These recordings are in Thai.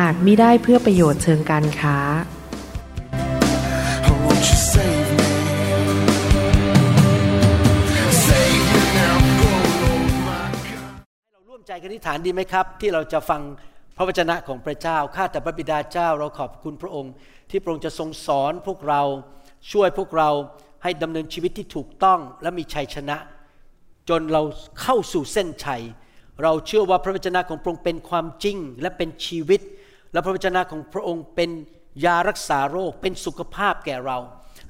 หากมิได้เพื่อประโยชน์เชิงการค้า Oh, won't you save me? Save me now, oh my God. เราร่วมใจกันอธิษฐานดีไหมครับ ที่เราจะฟังพระวจนะของพระเจ้า ข้าแต่พระบิดาเจ้าเราขอบคุณพระองค์ ที่พระองค์จะทรงสอนพวกเราช่วยพวกเราให้ดำเนินชีวิตที่ถูกต้องและมีชัยชนะ จนเราเข้าสู่เส้นชัย เราเชื่อว่าพระวจนะของพระองค์เป็นความจริงและเป็นชีวิต และพระวจนะของพระองค์เป็นยารักษาโรคเป็นสุขภาพแก่เรา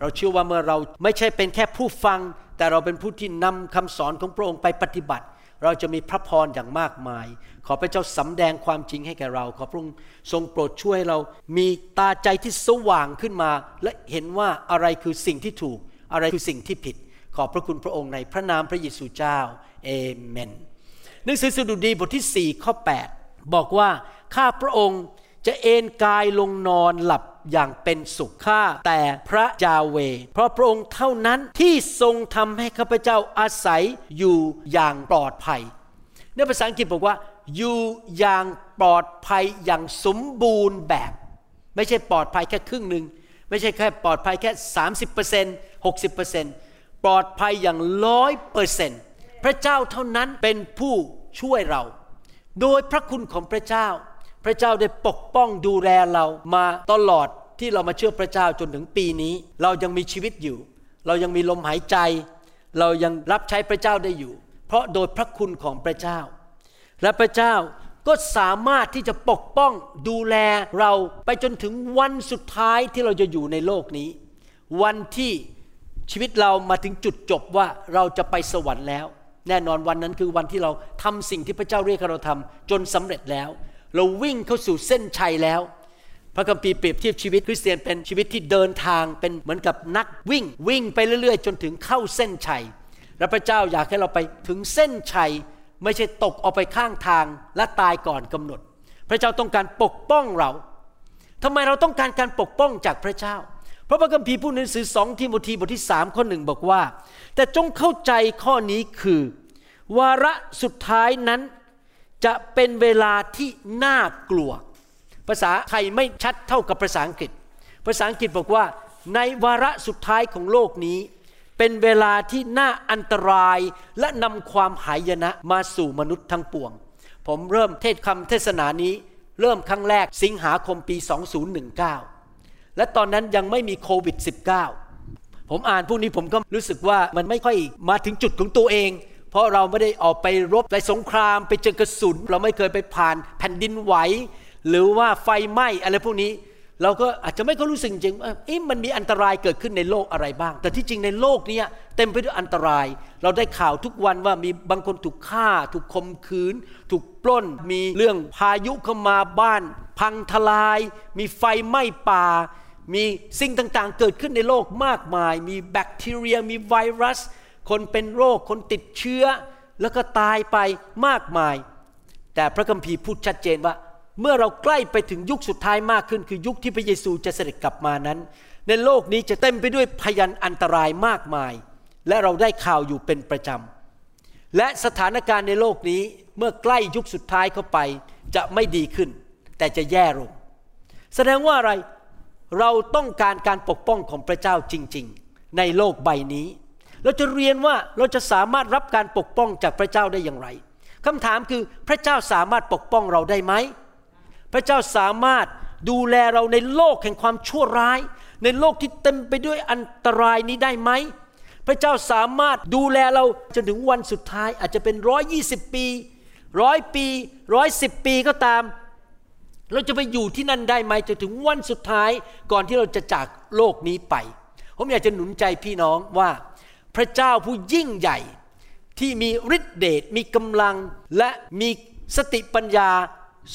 เราเชื่อว่าเมื่อเราไม่ใช่เป็นแค่ผู้ฟัง แต่เราเป็นผู้ที่นำคำสอนของพระองค์ไปปฏิบัติ เราจะมีพระพรอย่างมากมาย ขอพระเจ้าสำแดงความจริงให้แก่เรา ขอพระองค์ทรงโปรดช่วยเรามีตาใจที่สว่างขึ้นมา และเห็นว่าอะไรคือสิ่งที่ถูก อะไรคือสิ่งที่ผิด ขอบพระคุณพระองค์ในพระนามพระเยซูเจ้าเอเมนหนังสือสดุดีบทที่4ข้อ8บอกว่าข้าพระองค์ จะเอนกายลงนอนหลับอย่างเป็นสุขข้าแต่พระยาเว เพราะพระองค์เท่านั้นที่ทรงทำให้ข้าพเจ้าอาศัยอยู่อย่างปลอดภัยในภาษาอังกฤษบอกว่า อยู่อย่างปลอดภัยอย่างสมบูรณ์แบบ ไม่ใช่ปลอดภัยแค่ครึ่งหนึ่งไม่ใช่แค่ปลอดภัยแค่ 30% 60%ปลอดภัยอย่างร้อยเปอร์เซนต์พระเจ้าเท่านั้นเป็นผู้ช่วยเรา โดยพระคุณของพระเจ้า พระเจ้าได้ปกป้องดูแลเรามาตลอดที่เรามาเชื่อพระเจ้าจนถึงปีนี้ เรายังมีชีวิตอยู่ เรายังมีลมหายใจ เรายังรับใช้พระเจ้าได้อยู่ เพราะโดยพระคุณของพระเจ้า และพระเจ้าก็สามารถที่จะปกป้องดูแลเราไปจนถึงวันสุดท้ายที่เราจะอยู่ในโลกนี้ วันที่ชีวิตเรามาถึงจุดจบว่าเราจะไปสวรรค์แล้ว แน่นอนวันนั้นคือวันที่เราทำสิ่งที่พระเจ้าเรียกเราทำจนสำเร็จแล้ว เราวิ่งเข้าสู่เส้นชัยแล้ว พระคัมภีร์เปรียบเทียบชีวิตคริสเตียนเป็นชีวิตที่เดินทางเป็นเหมือนกับนักวิ่งวิ่งไปเรื่อยๆ จนถึงเข้าเส้นชัย และพระเจ้าอยากให้เราไปถึงเส้นชัย ไม่ใช่ตกออกไปข้างทางและตายก่อนกำหนด พระเจ้าต้องการปกป้องเราทำไมเราต้องการการปกป้องจากพระเจ้าเพราะพระคัมภีร์พูดในหนังสือสองทิโมธีบทที่สามข้อหนึ่งบอกว่า แต่จงเข้าใจข้อนี้คือ วาระสุดท้ายนั้น จะเป็นเวลาที่น่ากลัว ภาษาไทยไม่ชัดเท่ากับภาษาอังกฤษ ภาษาอังกฤษบอกว่า ในวาระสุดท้ายของโลกนี้ เป็นเวลาที่น่าอันตรายและนำความหายนะมาสู่มนุษย์ทั้งปวง ผมเริ่มเทศคำเทศนานี้ เริ่มครั้งแรกสิงหาคมปี 2019 และตอนนั้นยังไม่มีโควิด -19 ผมอ่านพวกนี้ผมก็รู้สึกว่ามันไม่ค่อยมาถึงจุดของตัวเอง เพราะเราไม่ได้ออกไปรบไปสงคราม ไปเจอกระสุน เราไม่เคยไปผ่านแผ่นดินไหว หรือว่าไฟไหม้อะไรพวกนี้ เราก็อาจจะไม่ก็รู้สึกจริงว่าเอ๊ะมันมีอันตรายเกิดขึ้นในโลกอะไรบ้าง แต่ที่จริงในโลกนี้เต็มไปด้วยอันตราย เราได้ข่าวทุกวันว่ามีบางคนถูกฆ่า ถูกข่มขืน ถูกปล้น มีเรื่องพายุเข้ามาบ้าน พังทลาย มีไฟไหม้ป่ามีสิ่งต่างๆ เกิดขึ้นในโลกมากมาย มีแบคทีเรีย มีไวรัส คนเป็นโรคคนติดเชื้อ แล้วก็ตายไปมากมาย แต่พระคัมภีร์พูดชัดเจนว่า เมื่อเราใกล้ไปถึงยุคสุดท้ายมากขึ้น คือยุคที่พระเยซูจะเสด็จกลับมานั้น ในโลกนี้จะเต็มไปด้วยพยันอันตรายมากมาย และเราได้ข่าวอยู่เป็นประจำและสถานการณ์ในโลกนี้เมื่อใกล้ยุคสุดท้ายเข้าไปจะไม่ดีขึ้น แต่จะแย่ลง แสดงว่าอะไรเราต้องการการปกป้องของพระเจ้าจริง ๆ ในโลกใบนี้ เราจะเรียนว่าเราจะสามารถรับการปกป้องจากพระเจ้าได้อย่างไรคำถามคือพระเจ้าสามารถปกป้องเราได้ไหม พระเจ้าสามารถดูแลเราในโลกแห่งความชั่วร้าย ในโลกที่เต็มไปด้วยอันตรายนี้ได้ไหม พระเจ้าสามารถดูแลเราจนถึงวันสุดท้ายอาจจะเป็นร้อยยี่สิบปีร้อยปีร้อยสิบปีก็ตาม เราจะไปอยู่ที่นั่นได้ไหมจนถึงวันสุดท้ายก่อนที่เราจะจากโลกนี้ไป ผมอยากจะหนุนใจพี่น้องว่า พระเจ้าผู้ยิ่งใหญ่ที่มีฤทธิเดชมีกำลังและมีสติปัญญา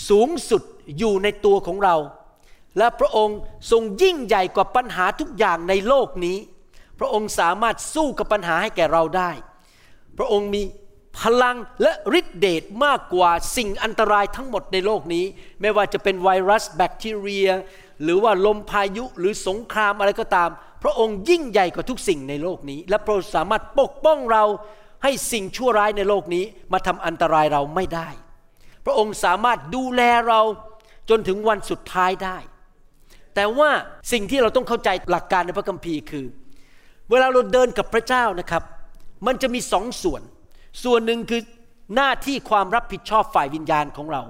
สูงสุดอยู่ในตัวของเรา และพระองค์ทรงยิ่งใหญ่กว่าปัญหาทุกอย่างในโลกนี้ พระองค์สามารถสู้กับปัญหาให้แก่เราได้ พระองค์มีพลังและฤทธิเดชมากกว่าสิ่งอันตรายทั้งหมดในโลกนี้ ไม่ว่าจะเป็นไวรัสแบคทีเรีย หรือว่าลมพายุหรือสงครามอะไรก็ตาม พระองค์ยิ่งใหญ่กว่าทุกสิ่งในโลกนี้ และพระองค์สามารถปกป้องเราให้สิ่งชั่วร้ายในโลกนี้มาทำอันตรายเราไม่ได้ พระองค์สามารถดูแลเราจนถึงวันสุดท้ายได้ แต่ว่าสิ่งที่เราต้องเข้าใจหลักการในพระคัมภีร์คือ เวลาเราเดินกับพระเจ้านะครับ มันจะมีสองส่วน ส่วนหนึ่งคือหน้าที่ความรับผิดชอบฝ่ายวิญญาณของเรา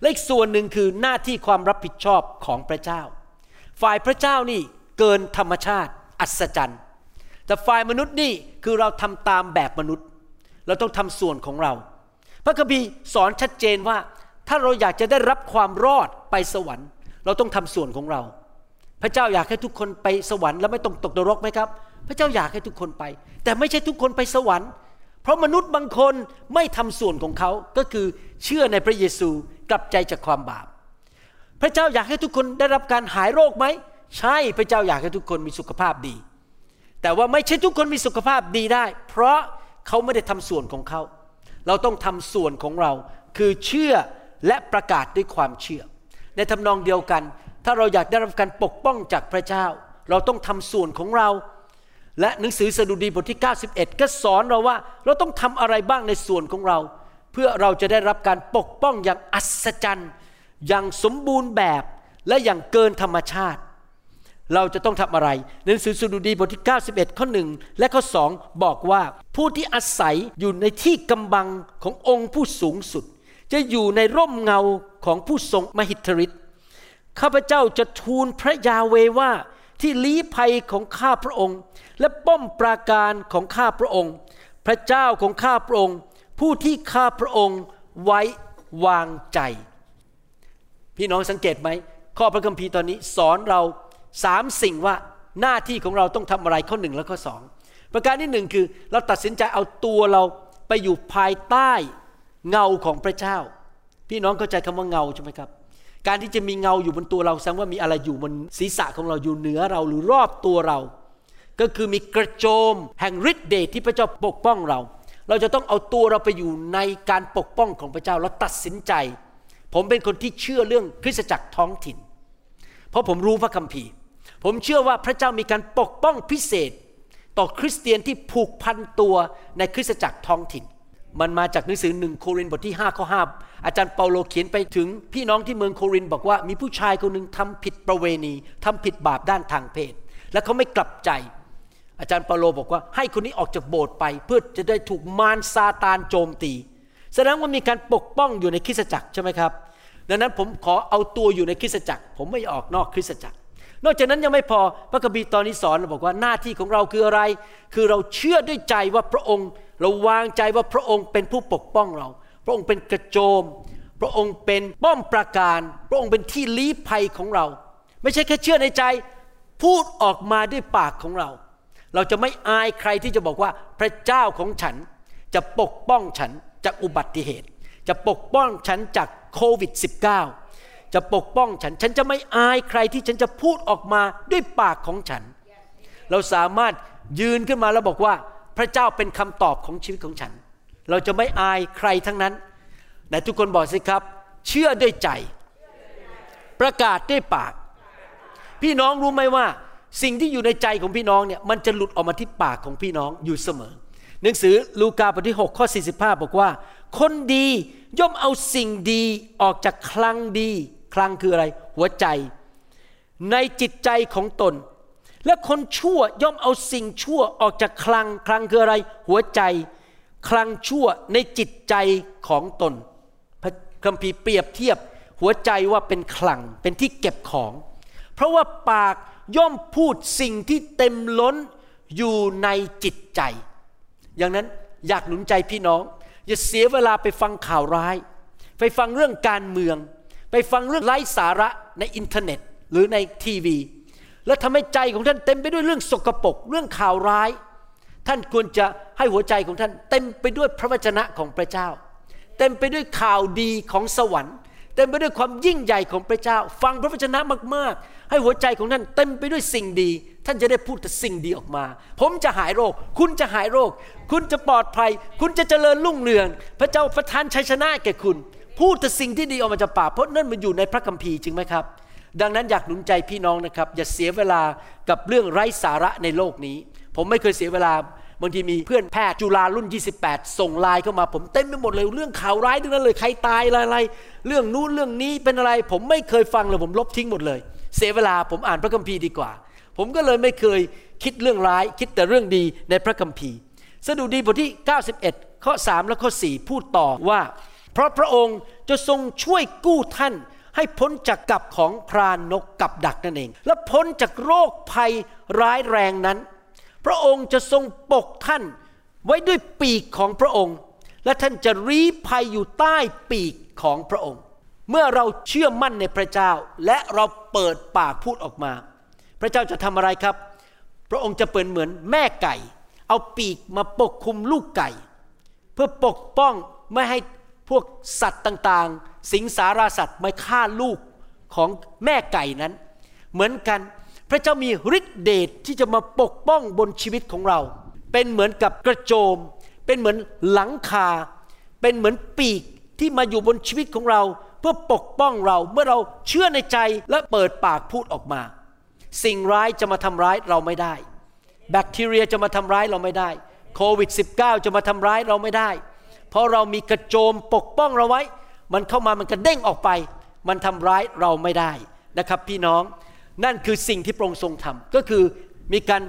และอีกส่วนหนึ่งคือหน้าที่ความรับผิดชอบของพระเจ้า ฝ่ายพระเจ้านี่ เกินธรรมชาติ อัศจรรย์ แต่ฝ่ายมนุษย์นี่คือเราทำตามแบบมนุษย์ เราต้องทำส่วนของเรา พระคัมภีร์สอนชัดเจนว่า ถ้าเราอยากจะได้รับความรอดไปสวรรค์ เราต้องทำส่วนของเรา พระเจ้าอยากให้ทุกคนไปสวรรค์แล้วไม่ต้องตกนรกไหมครับ พระเจ้าอยากให้ทุกคนไป แต่ไม่ใช่ทุกคนไปสวรรค์ เพราะมนุษย์บางคนไม่ทำส่วนของเขาก็คือเชื่อในพระเยซูกลับใจจากความบาปพระเจ้าอยากให้ทุกคนได้รับการหายโรคไหม ใช่พระเจ้าอยากให้ทุกคนมีสุขภาพดี แต่ว่าไม่ใช่ทุกคนมีสุขภาพดีได้ เพราะเขาไม่ได้ทำส่วนของเขา เราต้องทำส่วนของเรา คือเชื่อและประกาศด้วยความเชื่อ ในทำนองเดียวกัน ถ้าเราอยากได้รับการปกป้องจากพระเจ้า เราต้องทำส่วนของเรา และหนังสือสดุดีบทที่ 91 ก็สอนเราว่า เราต้องทำอะไรบ้างในส่วนของเรา เพื่อเราจะได้รับการปกป้องอย่างอัศจรรย์ อย่างสมบูรณ์แบบและอย่างเกินธรรมชาติ เราจะต้องทำอะไรหนังสือสดุดีบทที่ 91 ข้อหนึ่งและข้อสองบอกว่า ผู้ที่อาศัยอยู่ในที่กำบังขององค์ผู้สูงสุด จะอยู่ในร่มเงาของผู้ทรงมหิทธิฤทธิ์ข้าพเจ้าจะทูลพระยาเวว่าที่ลี้ภัยของข้าพระองค์ และป้อมปราการของข้าพระองค์ พระเจ้าของข้าพระองค์ ผู้ที่ข้าพระองค์ไว้วางใจ พี่น้องสังเกตไหมข้อพระคัมภีร์ตอนนี้สอนเรา สามสิ่งว่าหน้าที่ของเราต้องทำอะไรข้อหนึ่งและข้อสองประการที่หนึ่งคือเราตัดสินใจเอาตัวเราไปอยู่ภายใต้เงาของพระเจ้า พี่น้องเข้าใจคำว่าเงาใช่ไหมครับการที่จะมีเงาอยู่บนตัวเราแสดงว่ามีอะไรอยู่บนศีรษะของเราอยู่เหนือเราหรือรอบตัวเรา ก็คือมีกระโจมแห่งฤทธิเดชที่พระเจ้าปกป้องเรา เราจะต้องเอาตัวเราไปอยู่ในการปกป้องของพระเจ้าแล้วตัดสินใจ ผมเป็นคนที่เชื่อเรื่องคริสตจักรท้องถิ่น เพราะผมรู้พระคัมภีร์ ผมเชื่อว่าพระเจ้ามีการปกป้องพิเศษ ต่อคริสเตียนที่ผูกพันตัวในคริสตจักรท้องถิ่น มันมาจากหนังสือหนึ่งโครินธ์บทที่5ข้อ5อาจารย์เปาโลเขียนไปถึงพี่น้องที่เมืองโครินธ์บอกว่ามีผู้ชายคนหนึ่งทำผิดประเวณีทำผิดบาปด้านทางเพศ และเขาไม่กลับใจ อาจารย์เปาโลบอกว่าให้คนนี้ออกจากโบสถ์ไป เพื่อจะได้ถูกมารซาตานโจมตีแสดงว่ามีการปกป้องอยู่ในคริสตจักรใช่ไหมครับดังนั้นผมขอเอาตัวอยู่ในคริสตจักร ผมไม่ออกนอกคริสตจักร นอกจากนั้นยังไม่พอพระคัมภีร์ตอนนี้สอนบอกว่าหน้าที่ของเราคืออะไร คือเราเชื่อด้วยใจว่าพระองค์ เราวางใจว่าพระองค์เป็นผู้ปกป้องเรา พระองค์เป็นกระโจม พระองค์เป็นป้อมปราการ พระองค์เป็นที่ลี้ภัยของเรา ไม่ใช่แค่เชื่อในใจ พูดออกมาด้วยปากของเรา เราจะไม่อายใครที่จะบอกว่าพระเจ้าของฉัน จะปกป้องฉันจากอุบัติเหตุ จะปกป้องฉันจากโควิด -19 จะปกป้องฉัน ฉันจะไม่อายใครที่ฉันจะพูดออกมาด้วยปากของฉัน เราสามารถยืนขึ้นมาแล้วบอกว่า พระเจ้าเป็นคำตอบของชีวิตของฉัน เราจะไม่อายใครทั้งนั้นแต่ทุกคนบอกสิครับ เชื่อด้วยใจ ประกาศด้วยปาก พี่น้องรู้ไหมว่า สิ่งที่อยู่ในใจของพี่น้องเนี่ยมันจะหลุดออกมาที่ปากของพี่น้องอยู่เสมอ หนังสือลูกาบทที่6ข้อ45 บอกว่า คนดีย่อมเอาสิ่งดีออกจากคลังดี คลังคืออะไร หัวใจ ในจิตใจของตน และคนชั่วย่อมเอาสิ่งชั่วออกจากคลัง คลังคืออะไร หัวใจ คลังชั่วในจิตใจของตนพระคัมภีร์เปรียบเทียบ หัวใจว่าเป็นคลังเป็นที่เก็บของ เพราะว่าปากย่อมพูดสิ่งที่เต็มล้นอยู่ในจิตใจ อย่างนั้นอยากหนุนใจพี่น้อง อย่าเสียเวลาไปฟังข่าวร้าย ไปฟังเรื่องการเมือง ไปฟังเรื่องไร้สาระในอินเทอร์เน็ตหรือในทีวี แล้วทำให้ใจของท่านเต็มไปด้วยเรื่องสกปรกเรื่องข่าวร้าย ท่านควรจะให้หัวใจของท่าน เต็มไปด้วยพระวจนะของพระเจ้า เต็มไปด้วยข่าวดีของสวรรค์ เต็มไปด้วยความยิ่งใหญ่ของพระเจ้า ฟังพระวจนะมากๆ ให้หัวใจของท่านเต็มไปด้วยสิ่งดี ท่านจะได้พูดแต่สิ่งดีออกมา ผมจะหายโรค คุณจะหายโรค คุณจะปลอดภัย คุณจะเจริญรุ่งเรือง พระเจ้าประทานชัยชนะแก่คุณ พูดแต่สิ่งที่ดีออกมาจากปากเพราะนั่นมันอยู่ในพระคัมภีร์จริงไหมครับ ดังนั้นอยากหนุนใจพี่น้องนะครับ อย่าเสียเวลากับเรื่องไร้สาระในโลกนี้ ผมไม่เคยเสียเวลาบางทีมีเพื่อนแพทย์จุฬารุ่น 28 ส่งไลน์เข้ามาผมเต็มไปหมดเลยเรื่องข่าวร้ายทั้งนั้นเลยใครตายอะไร เรื่องนู้นเรื่องนี้เป็นอะไร ผมไม่เคยฟังเลยผมลบทิ้งหมดเลย เสียเวลาผมอ่านพระคัมภีร์ดีกว่า ผมก็เลยไม่เคยคิดเรื่องร้าย คิดแต่เรื่องดีในพระคัมภีร์ สดุดีบทที่ 91 ข้อ 3 และข้อ 4 พูดต่อว่า เพราะพระองค์จะทรงช่วยกู้ท่าน ให้พ้นจากกับของพรานนกกับดักนั่นเอง และพ้นจากโรคภัยร้ายแรงนั้น พระองค์จะทรงปกท่านไว้ด้วยปีกของพระองค์ และท่านจะรีภัยอยู่ใต้ปีกของพระองค์ เมื่อเราเชื่อมั่นในพระเจ้าและเราเปิดปากพูดออกมา พระเจ้าจะทำอะไรครับ พระองค์จะเป็นเหมือนแม่ไก่ เอาปีกมาปกคุมลูกไก่ เพื่อปกป้องไม่ให้ พวกสัตว์ต่างๆ สิงสาราสัตว์มาฆ่าลูกของแม่ไก่นั้น เหมือนกันพระเจ้ามีฤทธิเดชที่จะมาปกป้องบนชีวิตของเรา เป็นเหมือนกับกระโจม เป็นเหมือนหลังคา เป็นเหมือนปีกที่มาอยู่บนชีวิตของเรา เพื่อปกป้องเราเมื่อเราเชื่อในใจและเปิดปากพูดออกมา สิ่งร้ายจะมาทำร้ายเราไม่ได้ แบคทีเรียจะมาทำร้ายเราไม่ได้โควิด -19 จะมาทำร้ายเราไม่ได้ เพราะเรามีกระโจมปกป้องเราไว้ มันเข้ามามันกระเด้งออกไป มันทำร้ายเราไม่ได้นะครับพี่น้องนั่นคือสิ่งที่พระองค์ทรงทำก็คือมีการ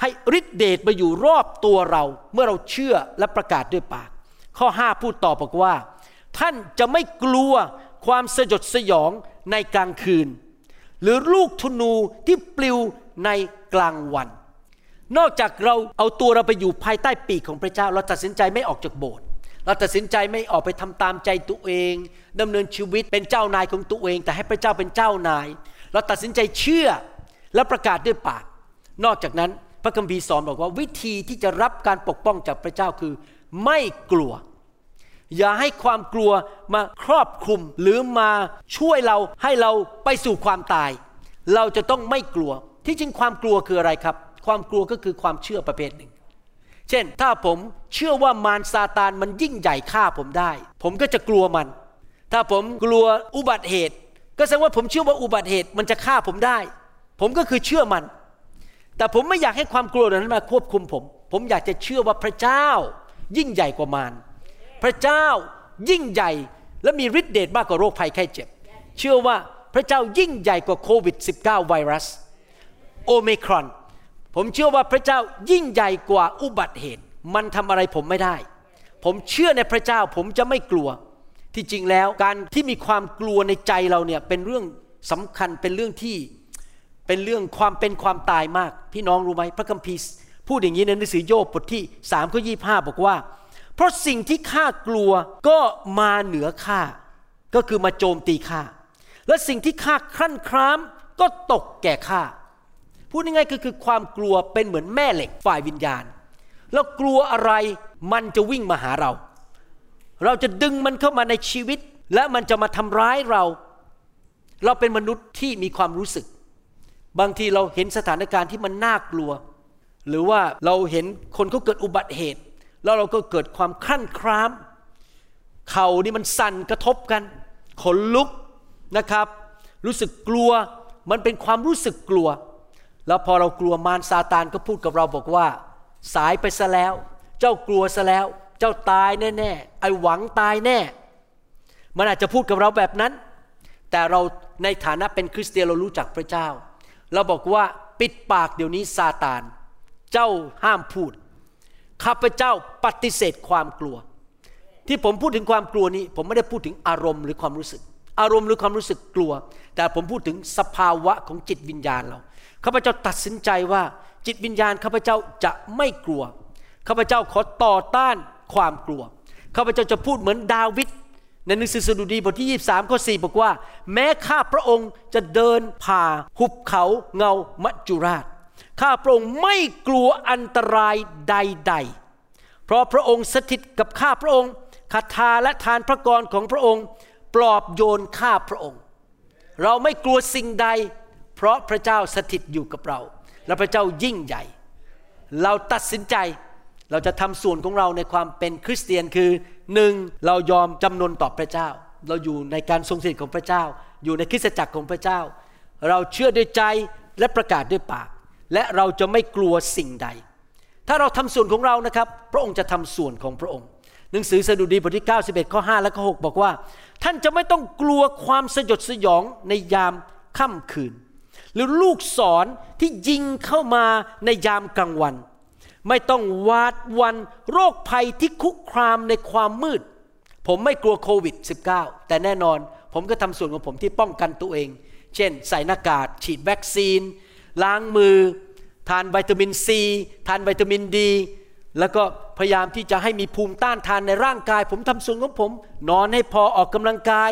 ให้ฤทธิเดชมาอยู่รอบตัวเรา เมื่อเราเชื่อและประกาศด้วยปาก ข้อ 5 พูดต่อบอกว่า ท่านจะไม่กลัวความสยดสยองในกลางคืน หรือลูกธนูที่ปลิวในกลางวัน นอกจากเราเอาตัวเราไปอยู่ภายใต้ปีกของพระเจ้า เราตัดสินใจไม่ออกจากโบสถ์ เราตัดสินใจไม่ออกไปทำตามใจตัวเองดำเนินชีวิตเป็นเจ้านายของตัวเอง แต่ให้พระเจ้าเป็นเจ้านาย เราตัดสินใจเชื่อและประกาศด้วยปาก นอกจากนั้นพระคัมภีร์สอนบอกว่าวิธีที่จะรับการปกป้องจากพระเจ้าคือ ไม่กลัว อย่าให้ความกลัวมาครอบคลุมหรือมาช่วยเราให้เราไปสู่ความตาย เราจะต้องไม่กลัว ที่จริงความกลัวคืออะไรครับ ความกลัวก็คือความเชื่อประเภทหนึ่ง เช่น ถ้าผมเชื่อว่ามารซาตานมันยิ่งใหญ่ฆ่าผมได้ ผมก็จะกลัวมัน ถ้าผมกลัวอุบัติเหตุ ก็แสดงว่าผมเชื่อว่าอุบัติเหตุมันจะฆ่าผมได้ ผมก็คือเชื่อมัน แต่ผมไม่อยากให้ความกลัวนั้นมาควบคุมผม ผมอยากจะเชื่อว่าพระเจ้า ยิ่งใหญ่กว่ามารพระเจ้ายิ่งใหญ่และมีฤทธิเดชมากกว่าโรคภัยไข้เจ็บ เชื่อว่าพระเจ้ายิ่งใหญ่กว่าโควิด -19 ไวรัส โอเมครอน ผมเชื่อว่าพระเจ้ายิ่งใหญ่กว่าอุบัติเหตุ มันทำอะไรผมไม่ได้ ผมเชื่อในพระเจ้าผมจะไม่กลัว ที่จริงแล้วการที่มีความกลัวในใจเราเนี่ยเป็นเรื่องสำคัญเป็นเรื่องที่เป็นเรื่องความเป็นความตายมาก พี่น้องรู้ไหมพระคัมภีร์พูดอย่างนี้ในหนังสือโยบบทที่3ข้อ25บอกว่า เพราะสิ่งที่ข้ากลัวก็มาเหนือข้าก็คือมาโจมตีข้าและสิ่งที่ข้าครั่นครามก็ตกแก่ข้า พูดง่ายๆก็คือความกลัวเป็นเหมือนแม่เหล็กฝ่ายวิญญาณ แล้วกลัวอะไรมันจะวิ่งมาหาเรา เราจะดึงมันเข้ามาในชีวิต และมันจะมาทำร้ายเรา เราเป็นมนุษย์ที่มีความรู้สึก บางทีเราเห็นสถานการณ์ที่มันน่ากลัว หรือว่าเราเห็นคนเขาเกิดอุบัติเหตุ แล้วเราก็เกิดความครั่นคราม เข่านี่มันสั่นกระทบกัน ขนลุกนะครับ รู้สึกกลัวมันเป็นความรู้สึกกลัว แล้วพอเรากลัวมารซาตานก็พูดกับเราบอกว่า สายไปซะแล้ว เจ้ากลัวซะแล้ว เจ้าตายแน่ๆไอ้หวังตายแน่ มันอาจจะพูดกับเราแบบนั้น แต่เราในฐานะเป็นคริสเตียนเรารู้จักพระเจ้า เราบอกว่าปิดปากเดี๋ยวนี้ซาตาน เจ้าห้ามพูดข้าพเจ้าปฏิเสธความกลัว ที่ผมพูดถึงความกลัวนี้ ผมไม่ได้พูดถึงอารมณ์หรือความรู้สึก อารมณ์หรือความรู้สึกกลัว แต่ผมพูดถึงสภาวะของจิตวิญญาณเรา ข้าพเจ้าตัดสินใจว่าจิตวิญญาณข้าพเจ้าจะไม่กลัว ข้าพเจ้าขอต่อต้านความกลัว ข้าพเจ้าจะพูดเหมือนดาวิดในหนังสือสดุดีบทที่ 23ข้อ4บอกว่า แม้ข้าพระองค์จะเดินผ่าหุบเขาเงามัจจุราช ข้าพระองค์ไม่กลัวอันตรายใด ๆ เพราะพระองค์สถิตกับข้าพระองค์คาถาและทานพระกรของพระองค์ ปลอบโยนข้าพระองค์ เราไม่กลัวสิ่งใด ราะพระเจ้าสถิตอยู่กับเรา และพระเจ้ายิ่งใหญ่ เราตัดสินใจเราจะทำส่วนของเราในความเป็นคริสเตียนคือหนึ่งเรายอมจำนนต่อพระเจ้า เราอยู่ในการทรงสถิตของพระเจ้า อยู่ในคริสตจักรของพระเจ้า เราเชื่อด้วยใจและประกาศด้วยปาก และเราจะไม่กลัวสิ่งใด ถ้าเราทำส่วนของเรานะครับ พระองค์จะทำส่วนของพระองค์ หนังสือสดุดีบทที่ 91 ข้อ 5 และข้อ 6 บอกว่า ท่านจะไม่ต้องกลัวความสยดสยองในยามค่ำคืน หรือลูกศรที่ยิงเข้ามาในยามกลางวัน ไม่ต้องวาดวันโรคภัยที่คุกคามในความมืด ผมไม่กลัวโควิด -19 แต่แน่นอนผมก็ทำส่วนของผมที่ป้องกันตัวเอง เช่น ใส่หน้ากากฉีดวัคซีน ล้างมือ ทานวิตามินซี ทานวิตามินดี แล้วก็พยายามที่จะให้มีภูมิต้านทานในร่างกาย ผมทำส่วนของผม นอนให้พอออกกำลังกาย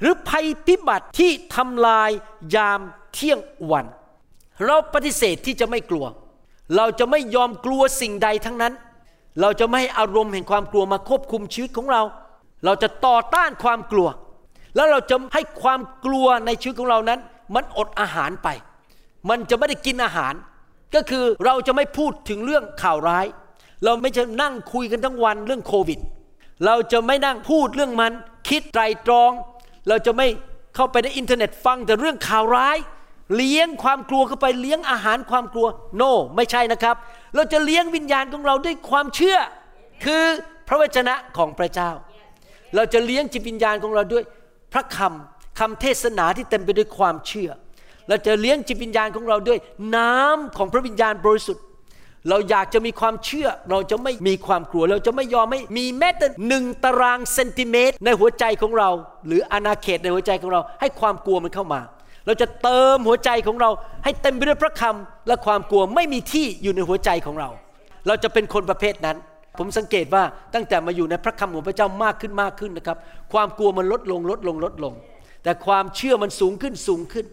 หรือภัยพิบัติที่ทำลายยาม เที่ยงวัน เราปฏิเสธที่จะไม่กลัว เราจะไม่ยอมกลัวสิ่งใดทั้งนั้น เราจะไม่ให้อารมณ์แห่งความกลัวมาควบคุมชีวิตของเรา เราจะต่อต้านความกลัว แล้วเราจะให้ความกลัวในชีวิตของเรานั้น มันอดอาหารไป มันจะไม่ได้กินอาหาร ก็คือเราจะไม่พูดถึงเรื่องข่าวร้าย เราไม่จะนั่งคุยกันทั้งวันเรื่องโควิด เราจะไม่นั่งพูดเรื่องมัน คิดไตรตรอง เราจะไม่เข้าไปในอินเทอร์เน็ตฟังแต่เรื่องข่าวร้าย เลี้ยงความกลัวเข้าไปเลี้ยงอาหารความกลัว โน no, ไม่ใช่นะครับ เราจะเลี้ยงวิญญาณของเราด้วยความเชื่อ คือพระวจนะของพระเจ้า เราจะเลี้ยงจิตวิญญาณของเราด้วย พระคำคำเทศนาที่เต็มไปด้วยความเชื่อ เราจะเลี้ยงจิตวิญญาณของเราด้วย น้ำของพระวิญญาณบริสุทธิ์ เราอยากจะมีความเชื่อ เราจะไม่มีความกลัว เราจะไม่ยอมไม่มีแม้แต่หนึ่งตารางเซนติเมตร ในหัวใจของเรา หรืออาณาเขตในหัวใจของเรา ให้ความกลัวมันเข้ามา เราจะเติมหัวใจของเราให้เต็มไปด้วยพระคำและความกลัวไม่มีที่อยู่ในหัวใจของเรา เราจะเป็นคนประเภทนั้น ผมสังเกตว่าตั้งแต่มาอยู่ในพระคำของพระเจ้ามากขึ้นมากขึ้นนะครับ ความกลัวมันลดลงลดลงลดลง แต่ความเชื่อมันสูงขึ้นสูงขึ้น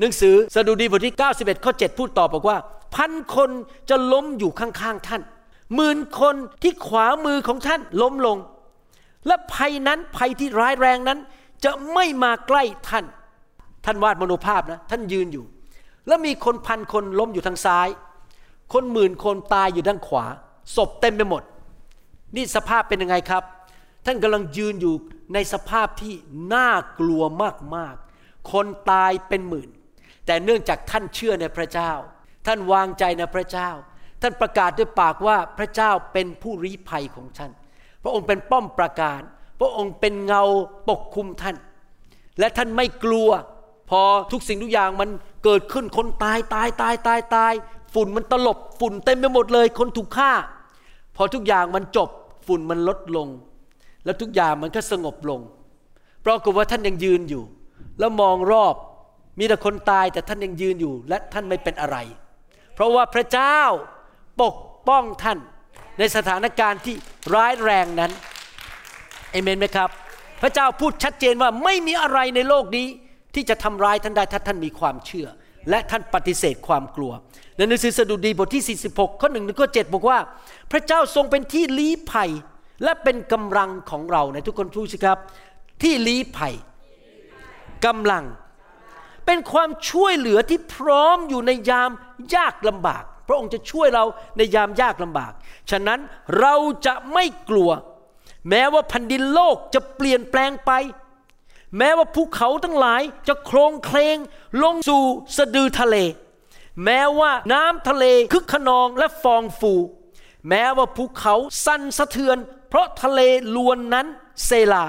หนังสือสดุดีบทที่ 91 ข้อ 7 พูดต่อบอกว่า พันคนจะล้มอยู่ข้างๆท่านหมื่นคนที่ขวามือของท่านล้มลง และภัยนั้นภัยที่ร้ายแรงนั้นจะไม่มาใกล้ท่าน ท่านวาดมโนภาพนะท่านยืนอยู่ แล้วมีคนพันคนล้มอยู่ทางซ้าย คนหมื่นคนตายอยู่ด้านขวา ศพเต็มไปหมด นี่สภาพเป็นยังไงครับ ท่านกำลังยืนอยู่ในสภาพที่น่ากลัวมากๆ คนตายเป็นหมื่น แต่เนื่องจากท่านเชื่อในพระเจ้า ท่านวางใจในพระเจ้า ท่านประกาศด้วยปากว่าพระเจ้าเป็นผู้รีภัยของท่าน พระองค์เป็นป้อมประการ พระองค์เป็นเงาปกคุมท่าน และท่านไม่กลัว พอทุกสิ่งทุกอย่างมันเกิดขึ้นคนตายตายตายตายตาย ฝุ่นมันตลบฝุ่นเต็มไปหมดเลย คนถูกฆ่า พอทุกอย่างมันจบฝุ่นมันลดลง แล้วทุกอย่างมันก็สงบลงปรากฏว่าท่านยังยืนอยู่ แล้วมองรอบมีแต่คนตายแต่ท่านยังยืนอยู่ และท่านไม่เป็นอะไร เพราะว่าพระเจ้าปกป้องท่านในสถานการณ์ที่ร้ายแรงนั้นเอเมนไหมครับ พระเจ้าพูดชัดเจนว่าไม่มีอะไรในโลกนี้ ที่จะทำร้ายท่านได้ถ้าท่านมีความเชื่อ และท่านปฏิเสธความกลัวในหนังสือสดุดีบทที่ 46 ข้อหนึ่งถึงข้อ7บอกว่า พระเจ้าทรงเป็นที่ลี้ภัย และเป็นกำลังของเราในทุกคนพูดสิครับ ที่ลี้ภัยกำลัง เป็นความช่วยเหลือที่พร้อมอยู่ในยามยากลำบาก พระองค์จะช่วยเราในยามยากลำบาก ฉะนั้นเราจะไม่กลัว แม้ว่าแผ่นดินโลกจะเปลี่ยนแปลงไป แม้ว่าภูเขาทั้งหลายจะโครงเคลงลงสู่สะดือทะเล แม้ว่าน้ำทะเลคึกขนองและฟองฟู แม้ว่าภูเขาสั่นสะเทือน เพราะทะเลลวนนั้นเซลา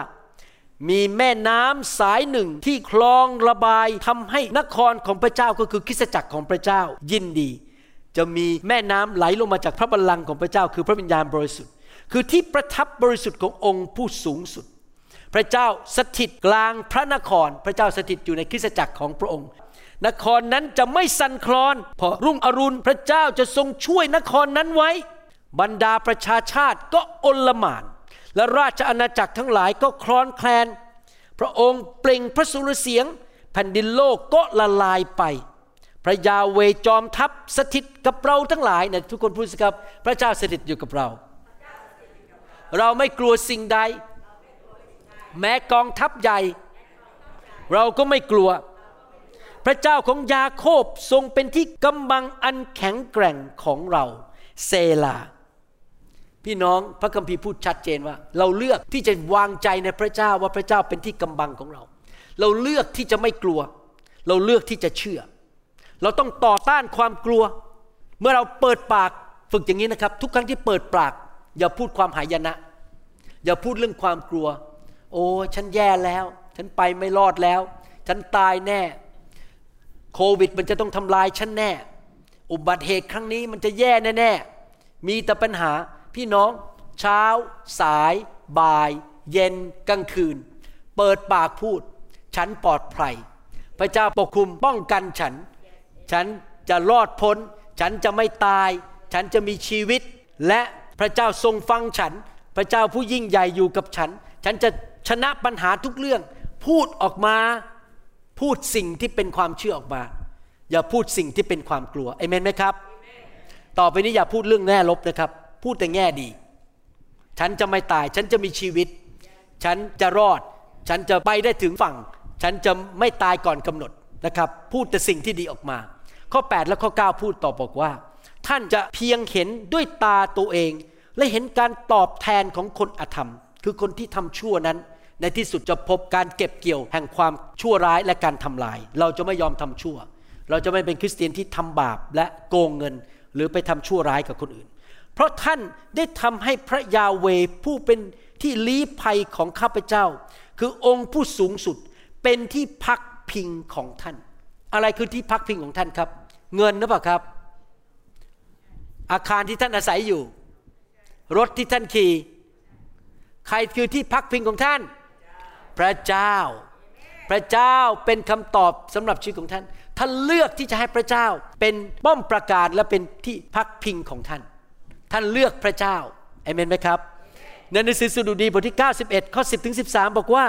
มีแม่น้ำสายหนึ่งที่คลองระบายทำให้นครของพระเจ้าก็คือคริสตจักรของพระเจ้า ยินดี จะมีแม่น้ำไหลลงมาจากพระบัลลังก์ของพระเจ้า คือพระวิญญาณบริสุทธิ์ คือที่ประทับบริสุทธิ์ขององค์ผู้สูงสุด ระเจ้าสถิตกลางพระนคร พระเจ้าสถิตอยู่ในคริสตจักรของพระองค์ นครนั้นจะไม่สั่นคลอน พอรุ่งอรุณพระเจ้าจะทรงช่วยนครนั้นไว้ บรรดาประชาชาติก็อลหม่าน และราชอาณาจักรทั้งหลายก็คลอนแคลน พระองค์เปล่งพระสุรเสียง แผ่นดินโลกก็ละลายไป พระยาเวจอมทัพสถิตกับเราทั้งหลายเนี่ยทุกคนพูดสิครับ พระเจ้าสถิตอยู่กับเรา เราไม่กลัวสิ่งใด แม้กองทัพใหญ่ เราก็ไม่กลัว พระเจ้าของยาโคบทรงเป็นที่กำบังอันแข็งแกร่งของเรา เซลา พี่น้องพระคัมภีร์พูดชัดเจนว่า เราเลือกที่จะวางใจในพระเจ้าว่าพระเจ้าเป็นที่กำบังของเรา เราเลือกที่จะไม่กลัว เราเลือกที่จะเชื่อ เราต้องต่อต้านความกลัว เมื่อเราเปิดปากฝึกอย่างนี้นะครับ ทุกครั้งที่เปิดปาก อย่าพูดความหายนะ อย่าพูดเรื่องความกลัว โอ้ฉันแย่แล้ว ฉันไปไม่รอดแล้ว ฉันตายแน่ โควิดมันจะต้องทำลายฉันแน่ อุบัติเหตุครั้งนี้มันจะแย่แน่ๆมีแต่ปัญหาพี่น้องเช้า สาย บ่าย เย็นกลางคืน เปิดปากพูด ฉันปลอดภัย พระเจ้าปกคุมป้องกันฉัน ฉันจะรอดพ้น ฉันจะไม่ตาย ฉันจะมีชีวิต และพระเจ้าทรงฟังฉัน พระเจ้าผู้ยิ่งใหญ่อยู่กับฉัน ฉันจะ ชนะปัญหาทุกเรื่อง พูดออกมาพูดสิ่งที่เป็นความเชื่อออกมา อย่าพูดสิ่งที่เป็นความกลัวเอเมนไหมครับ ต่อไปนี้อย่าพูดเรื่องแง่ลบนะครับ พูดแต่แง่ดี ฉันจะไม่ตาย ฉันจะมีชีวิต ฉันจะรอด ฉันจะไปได้ถึงฝั่ง ฉันจะไม่ตายก่อนกำหนดนะครับ พูดแต่สิ่งที่ดีออกมา ข้อ 8 และข้อ 9 พูดต่อบอกว่า ท่านจะเพียงเห็นด้วยตาตัวเอง และเห็นการตอบแทนของคนอธรรม คือคนที่ทำชั่วนั้น ในที่สุดจะพบการเก็บเกี่ยวแห่งความชั่วร้ายและการทำลาย เราจะไม่ยอมทำชั่ว เราจะไม่เป็นคริสเตียนที่ทำบาปและโกงเงิน หรือไปทำชั่วร้ายกับคนอื่น เพราะท่านได้ทำให้พระยาเวผู้เป็นที่ลี้ภัยของข้าพเจ้า คือองค์ผู้สูงสุดเป็นที่พักพิงของท่าน อะไรคือที่พักพิงของท่านครับ เงินหรือเปล่าครับ อาคารที่ท่านอาศัยอยู่ รถที่ท่านขี่ใครคือที่พักพิงของท่าน พระเจ้า พระเจ้าเป็นคำตอบสำหรับชีวิตของท่าน ท่านเลือกที่จะให้พระเจ้าเป็นป้อมประการและเป็นที่พักพิงของท่าน ท่านเลือกพระเจ้าเอเมนไหมครับในหนังสือสดุดีบทที่ 91 ข้อ 10 ถึง 13 บอกว่า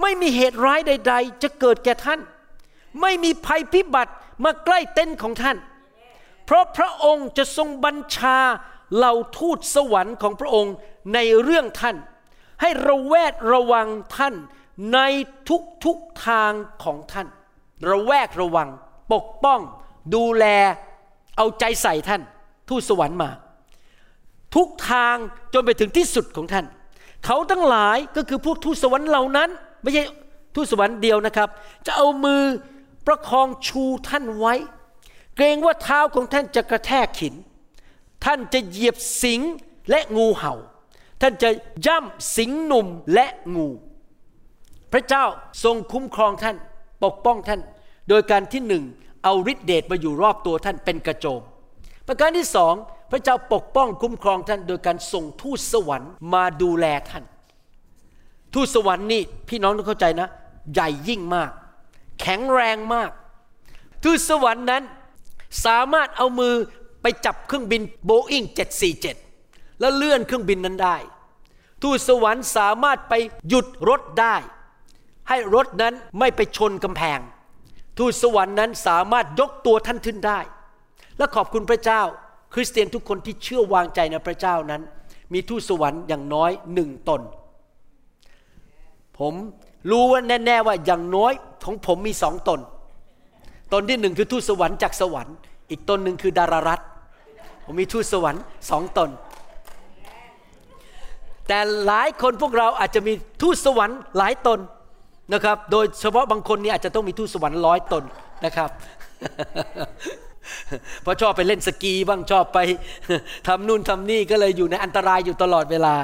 ไม่มีเหตุร้ายใด ๆ จะเกิดแก่ท่าน ไม่มีภัยพิบัติมาใกล้เต็นท์ของท่าน เพราะพระองค์จะทรงบัญชาเหล่าทูตสวรรค์ของพระองค์ในเรื่องท่าน ให้ระแวดระวังท่าน ในทุกทุกๆทางของท่าน ระแวกระวัง ปกป้อง ดูแล เอาใจใส่ท่าน ทูตสวรรค์มา ทุกทางจนไปถึงที่สุดของท่าน เขาทั้งหลายก็คือพวกทูตสวรรค์เหล่านั้น ไม่ใช่ทูตสวรรค์เดียวนะครับ จะเอามือประคองชูท่านไว้ เกรงว่าเท้าของท่านจะกระแทกหิน ท่านจะเหยียบสิงและงูเห่า ท่านจะย่ำสิงหนุ่มและงู พระเจ้าทรงคุ้มครองท่านปกป้องท่าน โดยการที่หนึ่งเอาฤทธิเดชมาอยู่รอบตัวท่านเป็นกระโจม ประการที่สองพระเจ้าปกป้องคุ้มครองท่าน โดยการส่งทูตสวรรค์มาดูแลท่าน ทูตสวรรค์นี่พี่น้องต้องเข้าใจนะ ใหญ่ยิ่งมาก แข็งแรงมาก ทูตสวรรค์นั้นสามารถเอามือไปจับเครื่องบินโบอิง747 แล้วเลื่อนเครื่องบินนั้นได้ ทูตสวรรค์สามารถไปหยุดรถได้ ให้รถนั้นไม่ไปชนกำแพง ทูตสวรรค์นั้นสามารถยกตัวท่านขึ้นได้ และขอบคุณพระเจ้า คริสเตียนทุกคนที่เชื่อวางใจในพระเจ้านั้น มีทูตสวรรค์อย่างน้อยหนึ่งตน ผมรู้ว่าแน่ๆว่าอย่างน้อยของผมมีสองตน ตนที่หนึ่งคือทูตสวรรค์จากสวรรค์ อีกตนหนึ่งคือดารารัตผมมีทูตสวรรค์สองตน แต่หลายคนพวกเราอาจจะมีทูตสวรรค์หลายตน นะครับ โดยเฉพาะบางคนนี่อาจจะต้องมีทูตสวรรค์ร้อยตนนะครับเพราะชอบไปเล่นสกีบ้างชอบไปทำนู่นทำนี่ก็เลยอยู่ในอันตรายอยู่ตลอดเวลา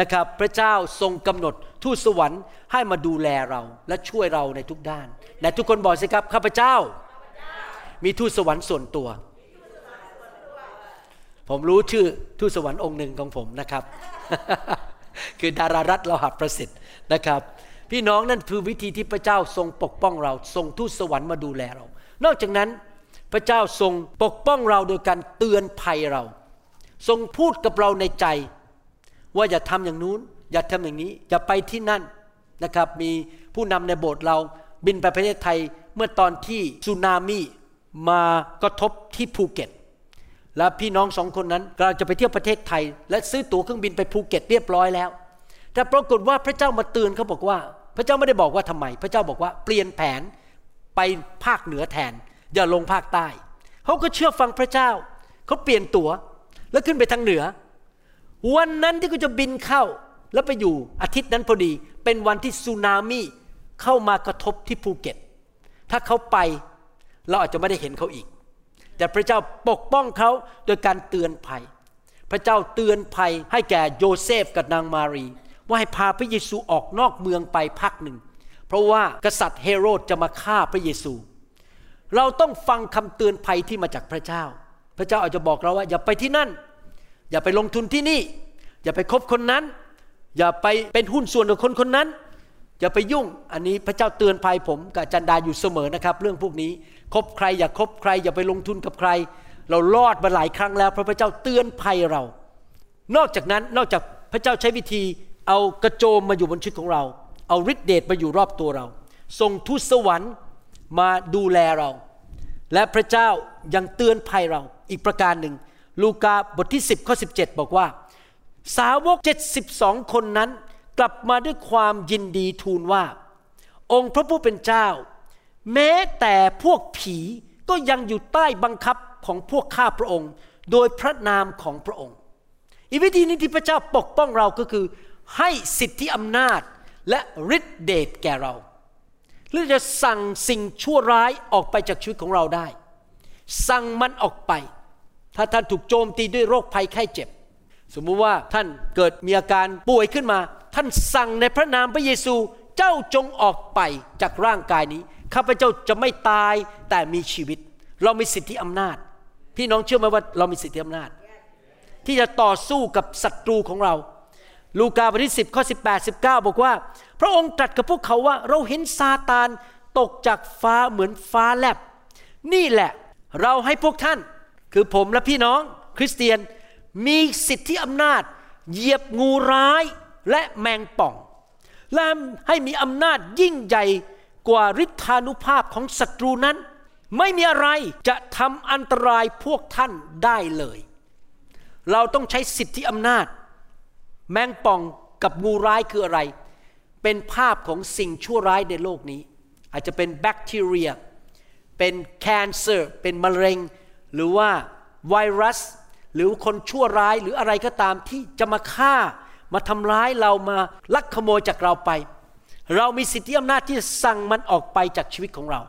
นะครับ พระเจ้าทรงกำหนดทูตสวรรค์ให้มาดูแลเราและช่วยเราในทุกด้านและทุกคนบอกสิครับข้าพเจ้า มีทูตสวรรค์ส่วนตัว ผมรู้ชื่อทูตสวรรค์องค์หนึ่งของผมนะครับ คือดารารัตเราหับประสิทธิ์นะครับ พี่น้องนั่นคือวิธีที่พระเจ้าทรงปกป้องเราทรงทูตสวรรค์มาดูแลเรา นอกจากนั้นพระเจ้าทรงปกป้องเราโดยการเตือนภัยเรา ทรงพูดกับเราในใจ ว่าอย่าทำอย่างนู้น อย่าทำอย่างนี้ อย่าไปที่นั่นนะครับ มีผู้นำในโบสถ์เราบินไปประเทศไทยเมื่อตอนที่สึนามิมากระทบที่ภูเก็ต แล้วพี่น้องสองคนนั้นกำลังจะไปเที่ยวประเทศไทย และซื้อตั๋วเครื่องบินไปภูเก็ตเรียบร้อยแล้ว แต่ปรากฏว่าพระเจ้ามาเตือนเขาบอกว่า พระเจ้าไม่ได้บอกว่าทำไม พระเจ้าบอกว่าเปลี่ยนแผนไปภาคเหนือแทน อย่าลงภาคใต้ เขาก็เชื่อฟังพระเจ้า เขาเปลี่ยนตัว๋วแล้วขึ้นไปทางเหนือ วันนั้นที่เขาจะบินเข้าแล้วไปอยู่อาทิตย์นั้นพอดี เป็นวันที่สึนามิเข้ามากระทบที่ภูเก็ต ถ้าเขาไปเราอาจจะไม่ได้เห็นเขาอีก แต่พระเจ้าปกป้องเขาโดยการเตือนภัย พระเจ้าเตือนภัยให้แก่โยเซฟกับนางมารี ว่าให้พาพระเยซูออกนอกเมืองไปพักหนึ่ง เพราะว่ากษัตริย์เฮโรดจะมาฆ่าพระเยซู เราต้องฟังคำเตือนภัยที่มาจากพระเจ้า พระเจ้าอาจจะบอกเราว่าอย่าไปที่นั่น อย่าไปลงทุนที่นี่ อย่าไปคบคนนั้น อย่าไปเป็นหุ้นส่วนกับคนคนนั้นอย่าไปยุ่ง อันนี้พระเจ้าเตือนภัยผมกับจันดาอยู่เสมอนะครับ เรื่องพวกนี้ คบใครอย่าคบใคร อย่าไปลงทุนกับใคร เรารอดมาหลายครั้งแล้วเพราะพระเจ้าเตือนภัยเรา นอกจากนั้นนอกจากพระเจ้าใช้วิธี เอากระโจมมาอยู่บนชีวิตของเรา เอาฤทธิเดชมาอยู่รอบตัวเรา ส่งทูตสวรรค์มาดูแลเรา และพระเจ้ายังเตือนภัยเราอีกประการหนึ่ง ลูกาบทที่ 10ข้อ17 บอกว่า สาวก 72 คนนั้นกลับมาด้วยความยินดีทูลว่า องค์พระผู้เป็นเจ้า แม้แต่พวกผีก็ยังอยู่ใต้บังคับของพวกข้าพระองค์ โดยพระนามของพระองค์ อีกวิธีนี้ที่พระเจ้าปกป้องเราก็คือ ให้สิทธิอำนาจและฤทธิเดชแก่เรา หรือจะสั่งสิ่งชั่วร้ายออกไปจากชีวิตของเราได้ สั่งมันออกไป ถ้าท่านถูกโจมตีด้วยโรคภัยไข้เจ็บ สมมุติว่าท่านเกิดมีอาการป่วยขึ้นมา ท่านสั่งในพระนามพระเยซูเจ้าจงออกไปจากร่างกายนี้ข้าพเจ้าจะไม่ตายแต่มีชีวิต เรามีสิทธิอำนาจ พี่น้องเชื่อไหมว่าเรามีสิทธิอำนาจ ที่จะต่อสู้กับศัตรูของเรา ลูกาบทที่10ข้อ18 19 บอกว่า พระองค์ตรัสกับพวกเขาว่า เราเห็นซาตานตกจากฟ้าเหมือนฟ้าแลบ นี่แหละเราให้พวกท่าน คือผมและพี่น้องคริสเตียนมีสิทธิอำนาจ เหยียบงูร้ายและแมงป่อง และให้มีอำนาจยิ่งใหญ่กว่าฤทธานุภาพของศัตรูนั้น ไม่มีอะไรจะทำอันตรายพวกท่านได้เลย เราต้องใช้สิทธิอำนาจ แมงป่องกับงูร้ายคืออะไร เป็นภาพของสิ่งชั่วร้ายในโลกนี้ อาจจะเป็นแบคทีเรีย เป็นแคนเซอร์ เป็นมะเร็ง หรือว่าไวรัส หรือคนชั่วร้ายหรืออะไรก็ตามที่จะมาฆ่า มาทำร้ายเรามาลักขโมยจากเราไป เรามีสิทธิอำนาจที่จะสั่งมันออกไปจากชีวิตของเรา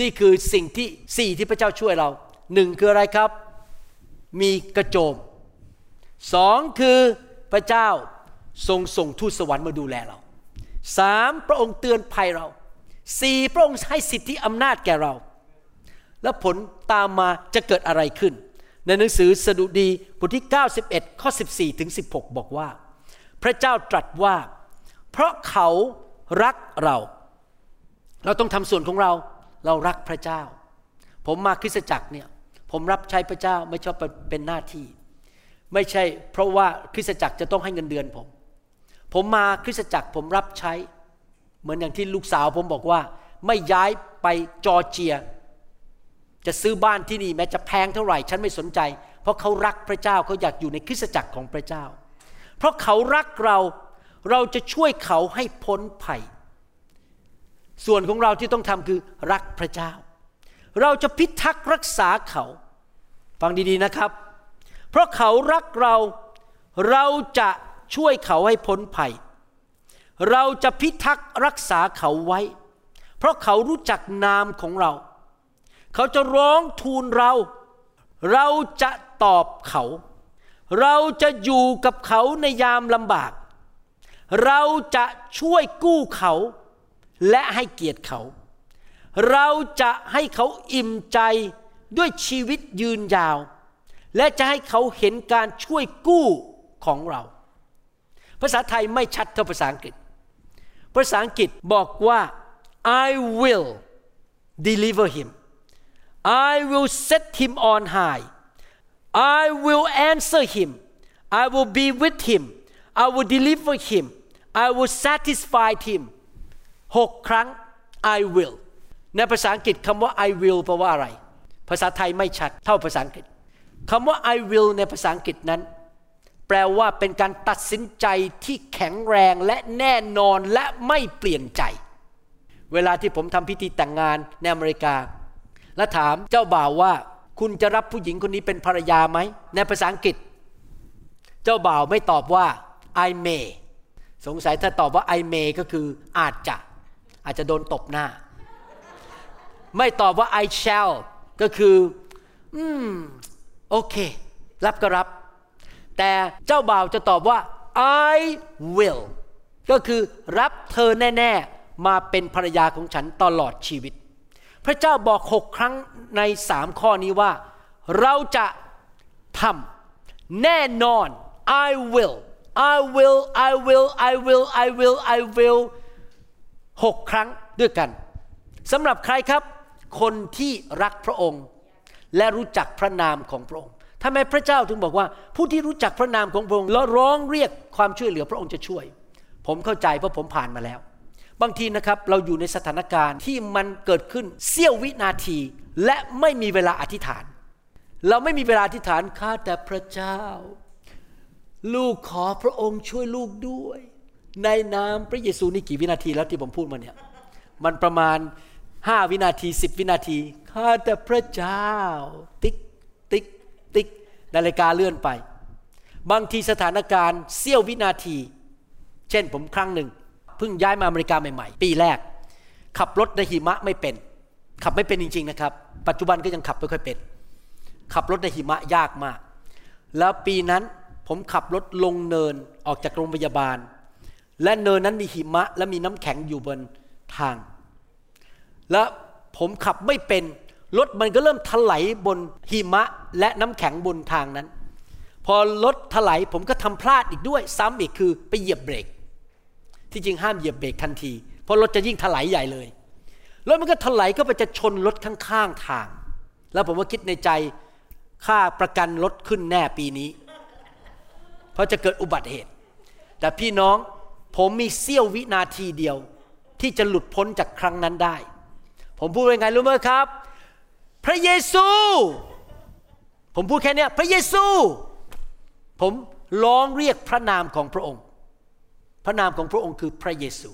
นี่คือสิ่งที่สี่ที่พระเจ้าช่วยเราหนึ่งคืออะไรครับ มีกระโจมสองคือ พระเจ้าทรงส่งทูตสวรรค์มาดูแลเราสามพระองค์เตือนภัยเราสี่พระองค์ให้สิทธิอำนาจแก่เรา แล้วผลตามมาจะเกิดอะไรขึ้น ในหนังสือสดุดีบทที่ 91 ข้อ 14 ถึง 16 บอกว่า พระเจ้าตรัสว่า เพราะเขารักเรา เราต้องทำส่วนของเราเรารักพระเจ้า ผมมาคริสตจักรเนี่ยผมรับใช้พระเจ้าไม่ชอบเป็นหน้าที่ ไม่ใช่เพราะว่าคริสตจักรจะต้องให้เงินเดือนผม ผมมาคริสตจักรผมรับใช้ เหมือนอย่างที่ลูกสาวผมบอกว่า ไม่ย้ายไปจอร์เจีย จะซื้อบ้านที่นี่แม้จะแพงเท่าไหร่ ฉันไม่สนใจ เพราะเขารักพระเจ้าเขาอยากอยู่ในคริสตจักรของพระเจ้า เพราะเขารักเราเราจะช่วยเขาให้พ้นภัย ส่วนของเราที่ต้องทำคือรักพระเจ้า เราจะพิทักษ์รักษาเขา ฟังดีๆนะครับ เพราะเขารักเราเราจะช่วยเขาให้พ้นภัย เราจะพิทักษ์รักษาเขาไว้ เพราะเขารู้จักนามของเรา เขาจะร้องทูลเรา เราจะตอบเขา เราจะอยู่กับเขาในยามลำบาก เราจะช่วยกู้เขาและให้เกียรติเขา เราจะให้เขาอิ่มใจด้วยชีวิตยืนยาว และจะให้เขาเห็นการช่วยกู้ของเรา ภาษาไทยไม่ชัดเท่าภาษาอังกฤษ ภาษาอังกฤษบอกว่า I will deliver him I will set him on high I will answer him I will be with him I will deliver him I will satisfy him หกครั้ง I will ในภาษาอังกฤษคำว่า I will แปลว่าอะไร ภาษาไทยไม่ชัดเท่าภาษาอังกฤษ คำว่า I will ในภาษาอังกฤษนั้น แปลว่าเป็นการตัดสินใจที่แข็งแรงและแน่นอนและไม่เปลี่ยนใจ เวลาที่ผมทำพิธีแต่งงานในอเมริกา และถามเจ้าบ่าวว่า คุณจะรับผู้หญิงคนนี้เป็นภรรยาไหม ในภาษาอังกฤษ เจ้าบ่าวไม่ตอบว่า I may สงสัยถ้าตอบว่า I may ก็คืออาจจะ อาจจะโดนตบหน้า ไม่ตอบว่า I shall ก็คือ อืม โอเค รับก็รับ แต่เจ้าบ่าวจะตอบว่า I will ก็คือรับเธอแน่ ๆ มาเป็นภรรยาของฉันตลอดชีวิต พระเจ้าบอกหกครั้งในสามข้อนี้ว่า เราจะทำแน่นอน I will I will I will I will I will I will หกครั้งด้วยกันสำหรับใครครับ คนที่รักพระองค์ และรู้จักพระนามของพระองค์ทำไมพระเจ้าถึงบอกว่า ผู้ที่รู้จักพระนามของพระองค์แล้วร้องเรียกความช่วยเหลือพระองค์จะช่วย ผมเข้าใจเพราะผมผ่านมาแล้ว บางทีนะครับเราอยู่ในสถานการณ์ที่มันเกิดขึ้นเสี้ยววินาที และไม่มีเวลาอธิษฐาน เราไม่มีเวลาอธิษฐานข้าแต่พระเจ้า ลูกขอพระองค์ช่วยลูกด้วย ในนามพระเยซูนี่กี่วินาทีแล้วที่ผมพูดมาเนี่ยมันประมาณ ห้าวินาทีสิบวินาที ข้าแต่พระเจ้า ติ๊ก ติ๊ก ติ๊ก นาฬิกาเลื่อนไป บางทีสถานการณ์เสี้ยววินาที เช่นผมครั้งหนึ่งเพิ่งย้ายมาอเมริกาใหม่ๆ ปีแรก ขับรถในหิมะไม่เป็น ขับไม่เป็นจริง ๆ นะครับ ปัจจุบันก็ยังขับไม่ค่อยเป็น ขับรถในหิมะยากมาก แล้วปีนั้นผมขับรถลงเนินออกจากโรงพยาบาล และเนินนั้นมีหิมะและมีน้ำแข็งอยู่บนทาง แล้วผมขับไม่เป็น รถมันก็เริ่มถลายบนหิมะและน้ำแข็งบนทางนั้น พอรถถลายผมก็ทำพลาดอีกด้วย ซ้ำอีกคือไปเหยียบเบรก ที่จริงห้ามเหยียบเบรกทันที เพราะรถจะยิ่งถลายใหญ่เลย รถมันก็ถลายก็ไปจะชนรถข้างๆทาง แล้วผมก็คิดในใจค่าประกันรถขึ้นแน่ปีนี้ เพราะจะเกิดอุบัติเหตุ แต่พี่น้องผมมีเสี้ยววินาทีเดียวที่จะหลุดพ้นจากครั้งนั้นได้ ผมพูดว่าไงรู้ไหมครับ พระเยซู ผมพูดแค่นี้พระเยซู ผมร้องเรียกพระนามของพระองค์ พระนามของพระองค์คือพระเยซู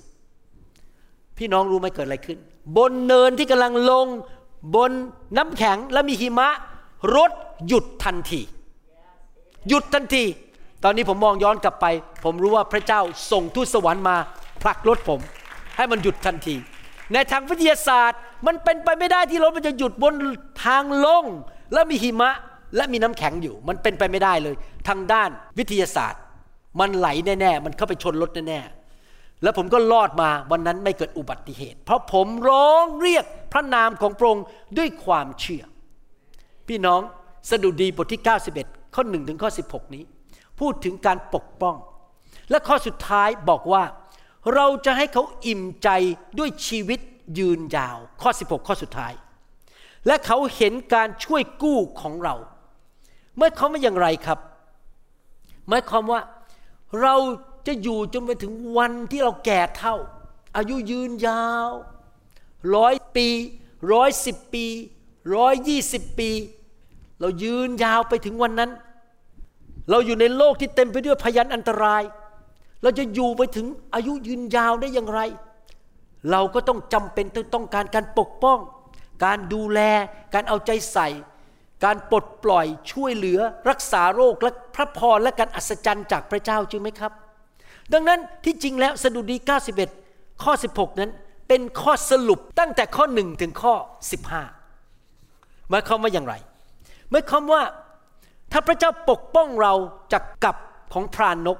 พี่น้องรู้ไหมเกิดอะไรขึ้น บนเนินที่กำลังลงบนน้ำแข็งและมีหิมะ รถหยุดทันที หยุดทันที ตอนนี้ผมมองย้อนกลับไป ผมรู้ว่าพระเจ้าส่งทูตสวรรค์มาผลักรถผม ให้มันหยุดทันที ในทางวิทยาศาสตร์ มันเป็นไปไม่ได้ที่รถมันจะหยุดบนทางลง แล้วมีหิมะและมีน้ำแข็งอยู่ มันเป็นไปไม่ได้เลย ทางด้านวิทยาศาสตร์ มันไหลแน่ๆมันเข้าไปชนรถแน่ๆแล้วผมก็รอดมาวันนั้นไม่เกิดอุบัติเหตุ เพราะผมร้องเรียกพระนามของพระองค์ด้วยความเชื่อ พี่น้องสดุดีบทที่ 91 ข้อ1ถึงข้อ 16 นี้ พูดถึงการปกป้อง และข้อสุดท้ายบอกว่า เราจะให้เขาอิ่มใจด้วยชีวิตยืนยาว ข้อ 16 ข้อสุดท้าย และเขาเห็นการช่วยกู้ของเรา เมื่อเขาไม่อย่างไรครับ หมายความว่าเราจะอยู่จนไปถึงวันที่เราแก่เท่า อายุยืนยาวร้อยปีร้อยสิบปีร้อยยี่สิบปี เรายืนยาวไปถึงวันนั้น เราอยู่ในโลกที่เต็มไปด้วยพยันอันตราย เราจะอยู่ไปถึงอายุยืนยาวได้อย่างไร เราก็ต้องจำเป็นต้องการการปกป้อง การดูแล การเอาใจใส่ การปลดปล่อยช่วยเหลือ รักษาโรคและพระพรและการอัศจรรย์จากพระเจ้าจริงไหมครับ ดังนั้นที่จริงแล้วสดุดี 91 ข้อ 16 นั้นเป็นข้อสรุปตั้งแต่ข้อ 1 ถึงข้อ 15หมายความว่าอย่างไรหมายความว่าถ้าพระเจ้าปกป้องเราจากกับของพรานนก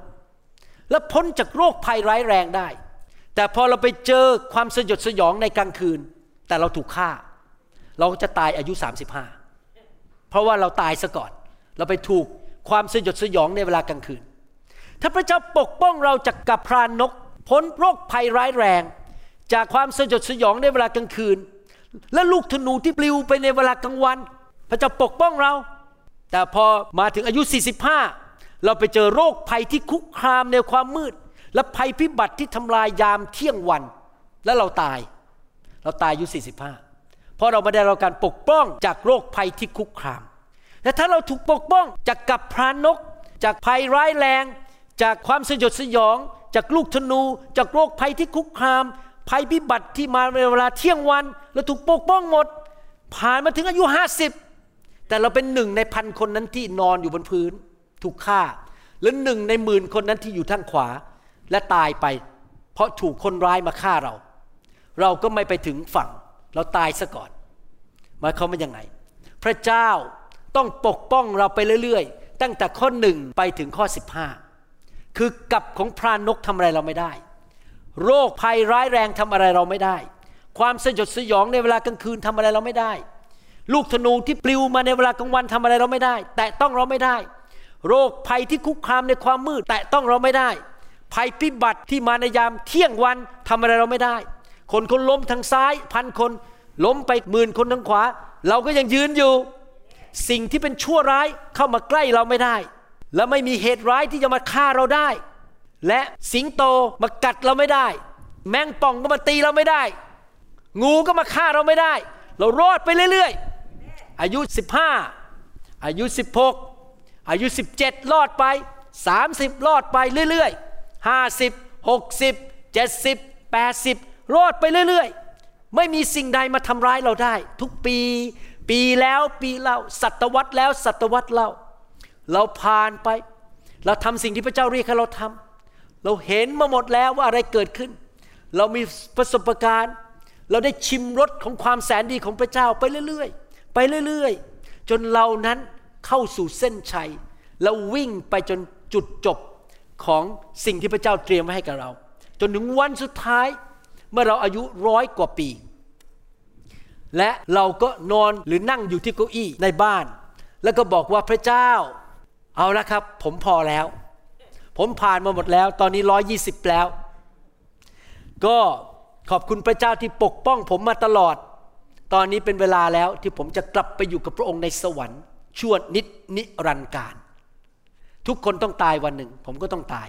และพ้นจากโรคภัยร้ายแรงได้ แต่พอเราไปเจอความสยดสยองในกลางคืน แต่เราถูกฆ่า เราจะตายอายุ 35 เพราะว่าเราตายซะก่อน เราไปถูกความสยดสยองในเวลากลางคืน ถ้าพระเจ้าปกป้องเราจากกับพรานนก พ้นโรคภัยร้ายแรง จากความสยดสยองในเวลากลางคืน และลูกธนูที่ปลิวไปในเวลากลางวัน พระเจ้าปกป้องเรา แต่พอมาถึงอายุ 45 เราไปเจอโรคภัยที่คุกคามในความมืด และภัยพิบัติที่ทำลายยามเที่ยงวัน และเราตาย เราตายอายุ 45 เพราะเราไม่ได้รับการปกป้องจากโรคภัยที่คุกคามแต่ถ้าเราถูกปกป้องจากกับพรานนก จากภัยร้ายแรง จากความสยดสยอง จากลูกธนู จากโรคภัยที่คุกคาม ภัยพิบัติที่มาในเวลาเที่ยงวันและถูกปกป้องหมด ผ่านมาถึงอายุห้าสิบแต่เราเป็นหนึ่งในพันคนนั้นที่นอนอยู่บนพื้น ถูกฆ่า และหนึ่งในหมื่นคนนั้นที่อยู่ทางขวาและตายไป เพราะถูกคนร้ายมาฆ่าเรา เราก็ไม่ไปถึงฝั่ง เราตายซะก่อนหมายความว่ายังไง พระเจ้าต้องปกป้องเราไปเรื่อยๆ ตั้งแต่ข้อหนึ่งไปถึงข้อ 15 คือกับของพรานนกทำอะไรเราไม่ได้ โรคภัยร้ายแรงทำอะไรเราไม่ได้ ความสยดสยองในเวลากลางคืนทำอะไรเราไม่ได้ ลูกธนูที่ปลิวมาในเวลากลางวันทำอะไรเราไม่ได้ แต่ต้องเราไม่ได้ โรคภัยที่คุกคามในความมืด แต่ต้องเราไม่ได้ ภัยพิบัติที่มาในยามเที่ยงวันทำอะไรเราไม่ได้ คนคนล้มทางซ้ายพันคนล้มไปหมื่นคนทางขวา เราก็ยังยืนอยู่ สิ่งที่เป็นชั่วร้ายเข้ามาใกล้เราไม่ได้ และไม่มีเหตุร้ายที่จะมาฆ่าเราได้ และสิงโตมากัดเราไม่ได้ แมงป่องก็มาตีเราไม่ได้ งูก็มาฆ่าเราไม่ได้ เรารอดไปเรื่อยๆ อายุ 15 อายุ 16 อายุ 17 รอดไป 30 รอดไปเรื่อยๆ 50 60 70 80 รอดไปเรื่อยๆ ไม่มีสิ่งใดมาทำร้ายเราได้ ทุกปี ปีแล้วปีเล่าศตวรรษแล้วศตวรรษเล่า เราผ่านไป เราทำสิ่งที่พระเจ้าเรียกให้เราทำเราเห็นมาหมดแล้วว่าอะไรเกิดขึ้น เรามีประสบการณ์ เราได้ชิมรสของความแสนดีของพระเจ้าไปเรื่อยๆ ไปเรื่อยๆ จนเรานั้น เข้าสู่เส้นชัย แล้ววิ่งไปจนจุดจบของสิ่งที่พระเจ้าเตรียมไว้ให้กับเรา จนถึงวันสุดท้ายเมื่อเราอายุร้อยกว่าปี และเราก็นอนหรือนั่งอยู่ที่เก้าอี้ในบ้าน แล้วก็บอกว่าพระเจ้า เอาละครับ ผมพอแล้ว ผมผ่านมาหมดแล้ว ตอนนี้ร้อยี่สิบแล้ว ก็ขอบคุณพระเจ้าที่ปกป้องผมมาตลอด ตอนนี้เป็นเวลาแล้วที่ผมจะกลับไปอยู่กับพระองค์ในสวรรค์ ชั่วนิดนิรันดร์การ ทุกคนต้องตายวันหนึ่ง ผมก็ต้องตาย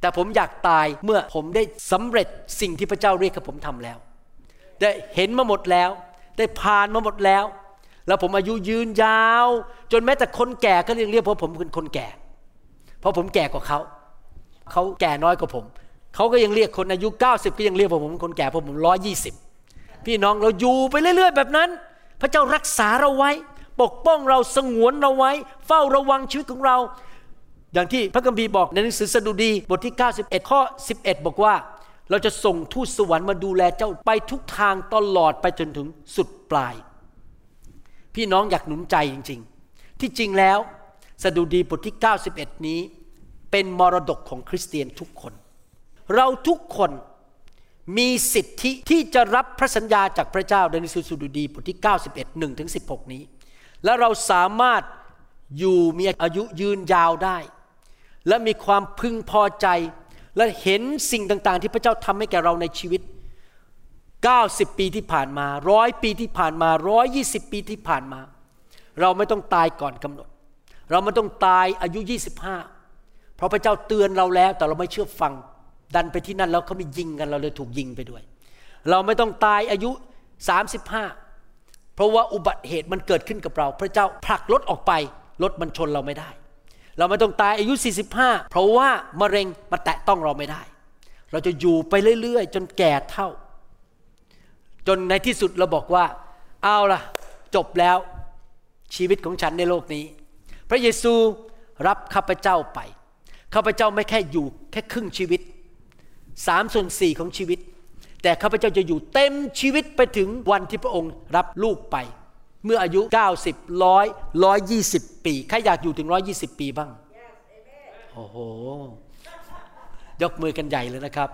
แต่ผมอยากตายเมื่อผมได้สำเร็จสิ่งที่พระเจ้าเรียกให้ผมทำแล้ว ได้เห็นมาหมดแล้ว ได้ผ่านมาหมดแล้ว แล้วผมอายุยืนยาว จนแม้แต่คนแก่ก็ยังเรียกเพราะผมเป็นคนแก่ เพราะผมแก่กว่าเขาเขาแก่น้อยกว่าผมเขาก็ยังเรียกคนอายุ 90 ก็ยังเรียกว่าผมเป็นคนแก่เพราะผมร้อยี่สิบพี่น้องเราอยู่ไปเรื่อย ๆ แบบนั้น พระเจ้ารักษาเราไว้ ปกป้องเราสงวนเราไว้ เฝ้าระวังชีวิตของเรา อย่างที่พระคัมภีร์บอกในหนังสือสดุดีบทที่ 91 ข้อ 11 บอกว่า เราจะส่งทูตสวรรค์มาดูแลเจ้าไปทุกทางตลอดไปจนถึงสุดปลาย พี่น้องอยากหนุนใจจริง ๆ ที่จริงแล้วสดุดีบทที่ 91 นี้ เป็นมรดกของคริสเตียนทุกคน เราทุกคนมีสิทธิที่จะรับพระสัญญาจากพระเจ้าในหนังสือสดุดีบทที่ 91 1ถึง16 นี้ และเราสามารถอยู่มีอายุยืนยาวได้ และมีความพึงพอใจ และเห็นสิ่งต่างๆ ที่พระเจ้าทำให้แก่เราในชีวิต 90 ปีที่ผ่านมาร้อยปีที่ผ่านมาร้อยยี่สิบปีที่ผ่านมา เราไม่ต้องตายก่อนกำหนด เราไม่ต้องตายอายุ 25 เพราะพระเจ้าเตือนเราแล้ว แต่เราไม่เชื่อฟัง ดันไปที่นั่นแล้วเขามียิงกันเราเลยถูกยิงไปด้วย เราไม่ต้องตายอายุ 35 เพราะว่าอุบัติเหตุมันเกิดขึ้นกับเรา พระเจ้าผลักรถออกไปรถมันชนเราไม่ได้ เราไม่ต้องตายอายุ 45 เพราะว่ามะเร็งมาแตะต้องเราไม่ได้ เราจะอยู่ไปเรื่อยๆ จนแก่เท่า จนในที่สุดเราบอกว่า เอาล่ะ จบแล้วชีวิตของฉันในโลกนี้ พระเยซูรับข้าพเจ้าไปข้าพเจ้าไม่แค่อยู่แค่ครึ่งชีวิตสามส่วนสี่ของชีวิต แต่ข้าพเจ้าจะอยู่เต็มชีวิตไปถึงวันที่พระองค์รับลูกไป เมื่ออายุ 90ร้อยร้อยยี่สิบปี ใครอยากอยู่ถึงร้อยยี่สิบปีบ้าง โอ้โห ยกมือกันใหญ่เลยนะครับ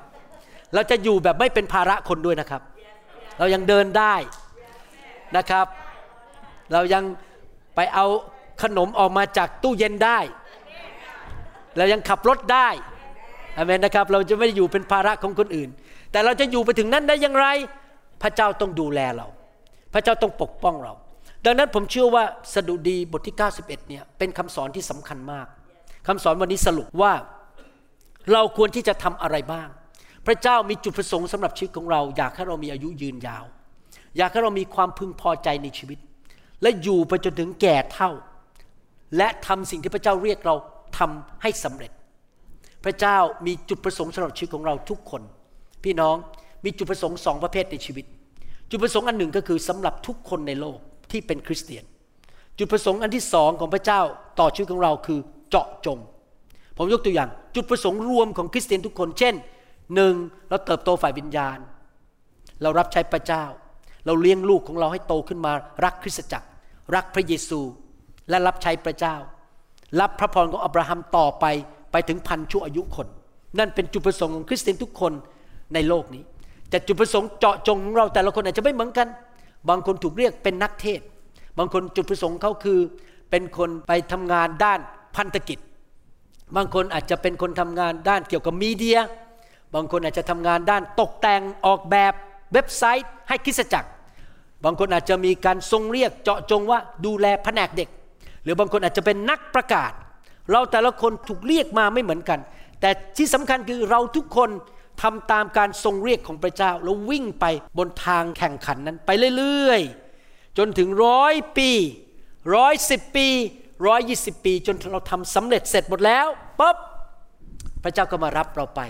เราจะอยู่แบบไม่เป็นภาระคนด้วยนะครับ เรายังเดินได้นะครับ เรายังไปเอาขนมออกมาจากตู้เย็นได้ เรายังขับรถได้อเมนนะครับ เราจะไม่อยู่เป็นภาระของคนอื่น แต่เราจะอยู่ไปถึงนั้นได้อย่างไร พระเจ้าต้องดูแลเรา พระเจ้าต้องปกป้องเรา ดังนั้นผมเชื่อว่าสดุดีบทที่ 91เนี่ยเป็นคำสอนที่สำคัญมากคำสอนวันนี้สรุปว่าเราควรที่จะทำอะไรบ้าง พระเจ้ามีจุดประสงค์สำหรับชีวิตของเรา อยากให้เรามีอายุยืนยาว อยากให้เรามีความพึงพอใจในชีวิต และอยู่ไปจนถึงแก่เท่า และทำสิ่งที่พระเจ้าเรียกเราทำให้สำเร็จ พระเจ้ามีจุดประสงค์สำหรับชีวิตของเราทุกคน พี่น้องมีจุดประสงค์สองประเภทในชีวิต จุดประสงค์อันหนึ่งก็คือสำหรับทุกคนในโลกที่เป็นคริสเตียน จุดประสงค์อันที่สองของพระเจ้าต่อชีวิตของเราคือเจาะจง ผมยกตัวอย่างจุดประสงค์รวมของคริสเตียนทุกคน เช่นหนึ่งเราเติบโตฝ่ายวิญญาณ เรารับใช้พระเจ้า เราเลี้ยงลูกของเราให้โตขึ้นมารักคริสตจักร รักพระเยซู และรับใช้พระเจ้า รับพระพรของอับราฮัมต่อไปไปถึงพันชั่วอายุคน นั่นเป็นจุดประสงค์ของคริสเตียนทุกคน ในโลกนี้ แต่จุดประสงค์เจาะจงของเราแต่ละคนอาจจะไม่เหมือนกัน บางคนถูกเรียกเป็นนักเทศ บางคนจุดประสงค์เขาคือ เป็นคนไปทำงานด้านพันธกิจ บางคนอาจจะเป็นคนทำงานด้านเกี่ยวกับมีเดีย บางคนอาจจะทำงานด้านตกแต่งออกแบบเว็บไซต์ให้คริสจักร บางคนอาจจะมีการทรงเรียกเจาะจงว่าดูแลแผนกเด็ก หรือบางคนอาจจะเป็นนักประกาศ เราแต่ละคนถูกเรียกมาไม่เหมือนกัน แต่ที่สำคัญคือเราทุกคน ทำตามการทรงเรียกของพระเจ้า แล้ววิ่งไปบนทางแข่งขันนั้นไปเรื่อยๆ จนถึงร้อยปีร้อยสิบปีร้อยยี่สิบปี จนเราทำสำเร็จเสร็จหมดแล้วปุ๊บพระเจ้าก็มารับเราไป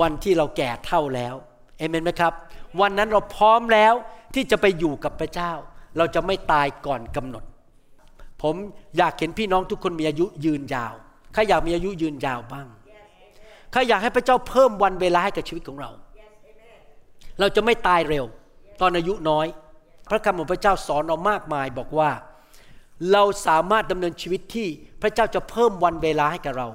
วันที่เราแก่เท่าแล้วเอเมนไหมครับ วันนั้นเราพร้อมแล้วที่จะไปอยู่กับพระเจ้า เราจะไม่ตายก่อนกำหนด ผมอยากเห็นพี่น้องทุกคนมีอายุยืนยาวใครอยากมีอายุยืนยาวบ้าง ใครอยากให้พระเจ้าเพิ่มวันเวลาให้กับชีวิตของเรา เราจะไม่ตายเร็ว ตอนอายุน้อย พระคำของพระเจ้าสอนเรามากมายบอกว่า เราสามารถดำเนินชีวิตที่พระเจ้าจะเพิ่มวันเวลาให้กับเรา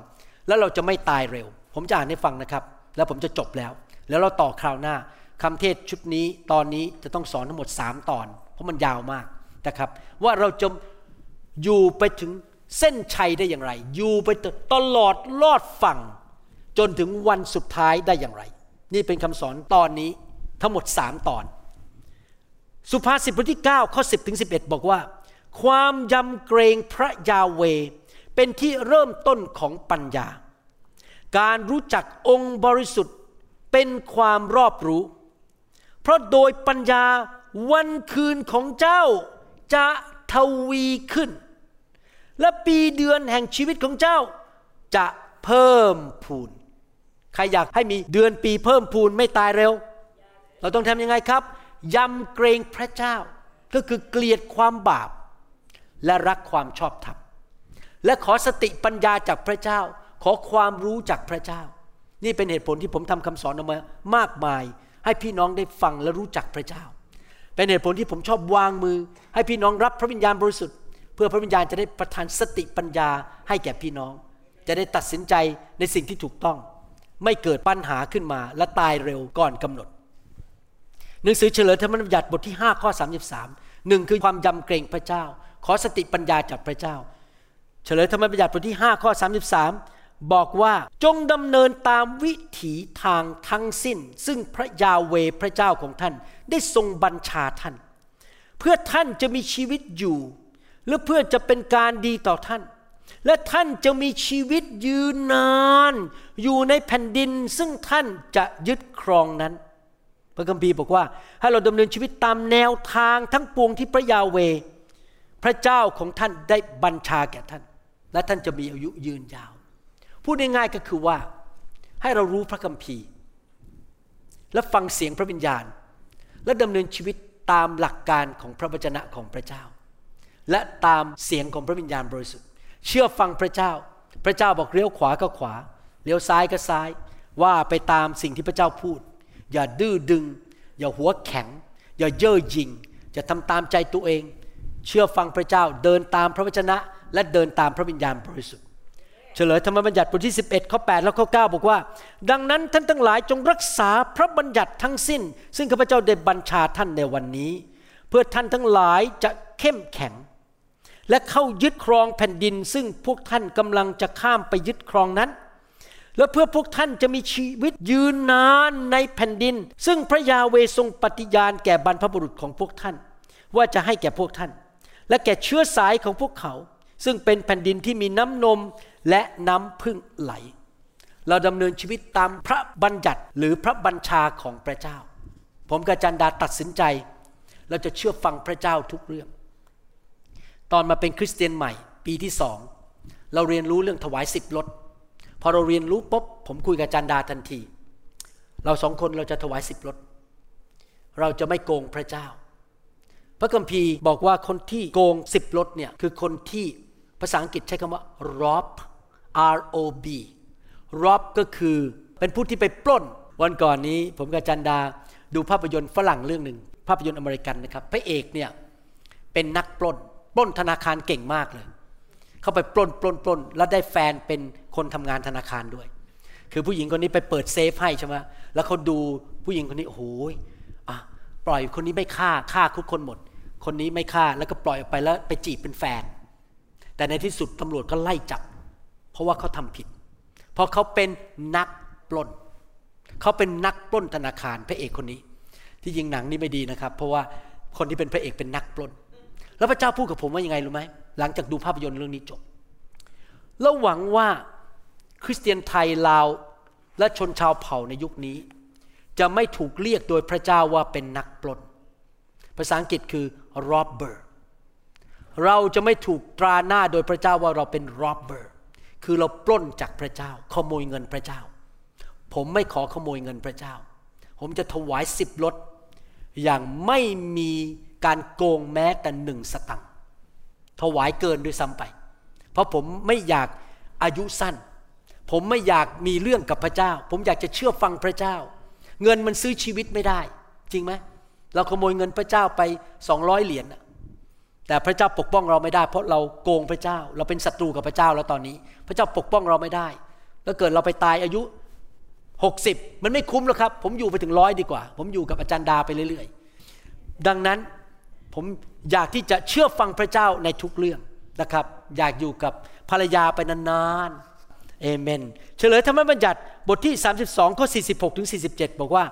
แล้วเราจะไม่ตายเร็ว ผมจะอ่านให้ฟังนะครับ แล้วผมจะจบแล้ว แล้วเราต่อคราวหน้าคำเทศชุดนี้ตอนนี้จะต้องสอนทั้งหมด 3 ตอน เพราะมันยาวมากนะครับ ว่าเราจะอยู่ไปถึงเส้นชัยได้อย่างไร อยู่ไปตลอดลอดฝั่ง จนถึงวันสุดท้ายได้อย่างไร นี่เป็นคำสอนตอนนี้ทั้งหมด3ตอน สุภาษิตบทที่ 9 ข้อ 10ถึง11 บอกว่า ความยำเกรงพระยาเว เป็นที่เริ่มต้นของปัญญา การรู้จักองค์บริสุทธิ์เป็นความรอบรู้ เพราะโดยปัญญาวันคืนของเจ้าจะทวีขึ้น และปีเดือนแห่งชีวิตของเจ้าจะเพิ่มพูน ใครอยากให้มีเดือนปีเพิ่มพูนไม่ตายเร็ว เราต้องทำยังไงครับ ยำเกรงพระเจ้า ก็คือเกลียดความบาป และรักความชอบธรรม และขอสติปัญญาจากพระเจ้า ขอความรู้จากพระเจ้า นี่เป็นเหตุผลที่ผมทำคำสอนออกมามากมาย ให้พี่น้องได้ฟังและรู้จักพระเจ้า เป็นเหตุผลที่ผมชอบวางมือ ให้พี่น้องรับพระวิญญาณบริสุทธิ์ เพื่อพระวิญญาณจะได้ประทานสติปัญญาให้แก่พี่น้อง จะได้ตัดสินใจในสิ่งที่ถูกต้อง ไม่เกิดปัญหาขึ้นมา และตายเร็วก่อนกำหนด หนังสือเฉลยธรรมบัญญัติบทที่ 5 ข้อ 33หนึ่งคือความยำเกรงพระเจ้า ขอสติปัญญาจากพระเจ้า เฉลยธรรมบัญญัติบทที่ 5 ข้อ 33 บอกว่าจงดำเนินตามวิถีทางทั้งสิ้น ซึ่งพระยาเวพระเจ้าของท่าน ได้ทรงบัญชาท่าน เพื่อท่านจะมีชีวิตอยู่ และเพื่อจะเป็นการดีต่อท่าน และท่านจะมีชีวิตยืนนาน อยู่ในแผ่นดิน ซึ่งท่านจะยึดครองนั้น พระคัมภีร์บอกว่า ให้เราดำเนินชีวิตตามแนวทางทั้งปวงที่พระยาเว พระเจ้าของท่านได้บัญชาแก่ท่าน และท่านจะมีอายุยืนยาว พูดง่ายๆก็คือว่า ให้เรารู้พระคัมภีร์ และฟังเสียงพระวิญญาณ และดำเนินชีวิตตามหลักการของพระวจนะของพระเจ้า และตามเสียงของพระวิญญาณบริสุทธิ เชื่อฟังพระเจ้า พระเจ้าบอกเลี้ยวขวาก็ขวา เลี้ยวซ้ายก็ซ้าย ว่าไปตามสิ่งที่พระเจ้าพูด อย่าดื้อดึง อย่าหัวแข็ง อย่าเย่อหยิ่งอย่าทำตามใจตัวเอง เชื่อฟังพระเจ้าเดินตามพระวจนะ และเดินตามพระวิญญาณบริสุทธิ์เฉลยธรรมบัญญัติบทที่ 11ข้อ8แล้วข้อ9บอกว่า ดังนั้นท่านทั้งหลายจงรักษาพระบัญญัติทั้งสิ้น ซึ่งข้าพเจ้าได้บัญชาท่านในวันนี้ เพื่อท่านทั้งหลายจะเข้มแข็ง และเข้ายึดครองแผ่นดิน ซึ่งพวกท่านกำลังจะข้ามไปยึดครองนั้น และเพื่อพวกท่านจะมีชีวิตยืนนานในแผ่นดิน ซึ่งพระยาเวทรงปฏิญาณแก่บรรพบุรุษของพวกท่าน ว่าจะให้แก่พวกท่าน และแก่เชื้อสายของพวกเขา ซึ่งเป็นแผ่นดินที่มีน้ำนมและน้ำพึ่งไหล เราดำเนินชีวิตตามพระบัญญัติหรือพระบัญชาของพระเจ้า ผมกับจันดาตัดสินใจ เราจะเชื่อฟังพระเจ้าทุกเรื่อง ตอนมาเป็นคริสเตียนใหม่ ปีที่สองเราเรียนรู้เรื่องถวายสิบรถพอเราเรียนรู้ปุ๊บผมคุยกับจารย์ดาทันที เราสองคนเราจะถวายสิบรถเราจะไม่โกงพระเจ้า พระคัมภีร์บอกว่าคนที่โกงสิบรถเนี่ยคือคนที่ภาษาอังกฤษใช้คำว่า rob R O B rob ก็คือเป็นผู้ที่ไปปล้น วันก่อนนี้ผมกับจันดาดูภาพยนตร์ฝรั่งเรื่องหนึ่งภาพยนตร์อเมริกันนะครับ พระเอกเนี่ยเป็นนักปล้น ปล้นธนาคารเก่งมากเลย เข้าไปปล้นปล้นปล้นแล้วได้แฟนเป็นคนทำงานธนาคารด้วย คือผู้หญิงคนนี้ไปเปิดเซฟให้ใช่ไหมแล้วเขาดูผู้หญิงคนนี้โอ้โหปล่อยคนนี้ไม่ฆ่าฆ่าทุกคนหมด คนนี้ไม่ฆ่าแล้วก็ปล่อยออกไปแล้วไปจีบเป็นแฟน แต่ในที่สุดตำรวจก็ไล่จับ เพราะว่าเขาทำผิด เพราะเขาเป็นนักปล้น เขาเป็นนักปล้นธนาคารพระเอกคนนี้ ที่ยิงหนังนี่ไม่ดีนะครับ เพราะว่าคนที่เป็นพระเอกเป็นนักปล้น แล้วพระเจ้าพูดกับผมว่ายังไงรู้ไหมหลังจากดูภาพยนตร์เรื่องนี้จบแล้วหวังว่าคริสเตียนไทยลาวและชนชาวเผ่าในยุคนี้ จะไม่ถูกเรียกโดยพระเจ้าว่าเป็นนักปล้น ภาษาอังกฤษคือ robber เราจะไม่ถูกตราหน้าโดยพระเจ้าว่าเราเป็น robber คือเราปล้นจากพระเจ้า ขโมยเงินพระเจ้า ผมไม่ขอขโมยเงินพระเจ้า ผมจะถวายสิบลดอย่างไม่มี การโกงแม้แต่หนึ่งสตังค์ถวายเกินด้วยซ้ำไป เพราะผมไม่อยากอายุสั้น ผมไม่อยากมีเรื่องกับพระเจ้า ผมอยากจะเชื่อฟังพระเจ้า เงินมันซื้อชีวิตไม่ได้ จริงไหมเราขโมยเงินพระเจ้าไปสองร้อยเหรียญแต่พระเจ้าปกป้องเราไม่ได้ เพราะเราโกงพระเจ้า เราเป็นศัตรูกับพระเจ้าแล้วตอนนี้ พระเจ้าปกป้องเราไม่ได้ แล้วเกิดเราไปตายอายุ60 มันไม่คุ้มหรอกครับ ผมอยู่ไปถึงร้อยดีกว่า ผมอยู่กับอาจารย์ดาไปเรื่อย ๆ ดังนั้น ผมอยากที่จะเชื่อฟังพระเจ้าในทุกเรื่องนะครับ อยากอยู่กับภรรยาไปนานๆเอเมน เฉลยธรรมบัญญัติบทที่ 32ข้อ46ถึง47 บอกว่า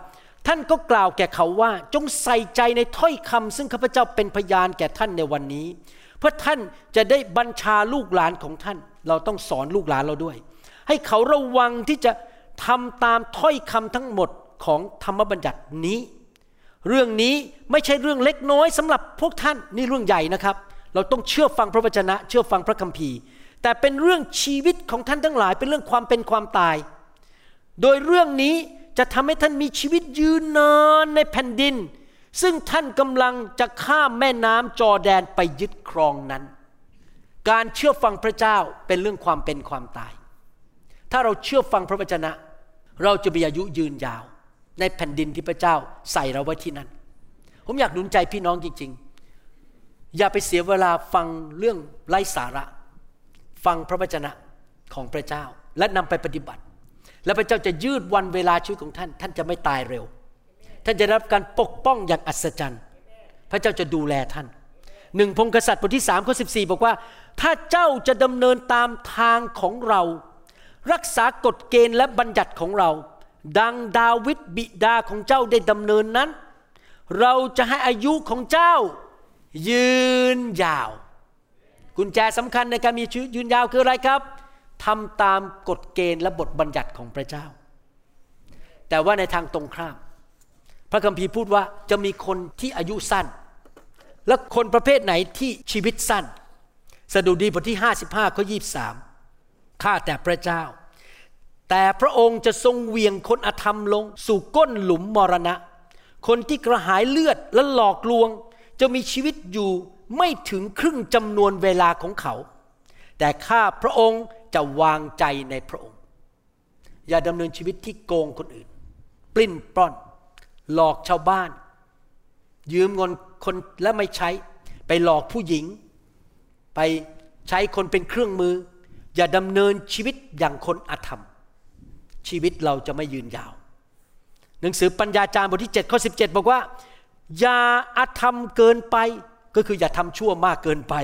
ท่านก็กล่าวแก่เขาว่าจงใส่ใจในถ้อยคำซึ่งข้าพเจ้าเป็นพยานแก่ท่านในวันนี้ เพื่อท่านจะได้บัญชาลูกหลานของท่าน เราต้องสอนลูกหลานเราด้วย ให้เขาระวังที่จะทำตามถ้อยคำทั้งหมดของธรรมบัญญัตินี้ เรื่องนี้ไม่ใช่เรื่องเล็กน้อยสำหรับพวกท่านนี่เรื่องใหญ่นะครับ เราต้องเชื่อฟังพระวจนะ เชื่อฟังพระคัมภีร์ แต่เป็นเรื่องชีวิตของท่านทั้งหลาย เป็นเรื่องความเป็นความตาย โดยเรื่องนี้จะทำให้ท่านมีชีวิตยืนนานในแผ่นดิน ซึ่งท่านกำลังจะข้ามแม่น้ำจอแดนไปยึดครองนั้น การเชื่อฟังพระเจ้าเป็นเรื่องความเป็นความตาย ถ้าเราเชื่อฟังพระวจนะ เราจะมีอายุยืนยาว ในแผ่นดินที่พระเจ้าใส่เราไว้ที่นั่น ผมอยากหนุนใจพี่น้องจริง ๆ อย่าไปเสียเวลาฟังเรื่องไร้สาระ ฟังพระวจนะของพระเจ้า และนำไปปฏิบัติ และพระเจ้าจะยืดวันเวลาชีวิตของท่าน ท่านจะไม่ตายเร็ว ท่านจะรับการปกป้องอย่างอัศจรรย์ พระเจ้าจะดูแลท่านหนึ่งพงกษัตริย์บทที่สามข้อสิบสี่บอกว่า ถ้าเจ้าจะดำเนินตามทางของเรา รักษากฎเกณฑ์และบัญญัติของเรา ดังดาวิดบิดาของเจ้าได้ดำเนินนั้น เราจะให้อายุของเจ้า ยืนยาว กุญแจสำคัญในการมีชีวิตยืนยาวคืออะไรครับทำตามกฎเกณฑ์และบทบัญญัติของพระเจ้า แต่ว่าในทางตรงข้าม พระคัมภีร์พูดว่าจะมีคนที่อายุสั้น และคนประเภทไหนที่ชีวิตสั้น สดุดีบทที่ 55ข้อ23ข้าแต่พระเจ้า แต่พระองค์จะทรงเวียงคนอธรรมลง สู่ก้นหลุมมรณะ คนที่กระหายเลือดและหลอกลวง จะมีชีวิตอยู่ไม่ถึงครึ่งจำนวนเวลาของเขา แต่ข้าพระองค์จะวางใจในพระองค์ อย่าดำเนินชีวิตที่โกงคนอื่น ปลิ้นปล้อน หลอกชาวบ้าน ยืมเงินคนและไม่ใช้ ไปหลอกผู้หญิง ไปใช้คนเป็นเครื่องมือ อย่าดำเนินชีวิตอย่างคนอธรรม ชีวิตเราจะไม่ยืนยาว หนังสือปัญญาจารย์บทที่7ข้อ17 บอกว่า อย่าอาธรรมเกินไปก็คืออย่าทำชั่วมากเกินไป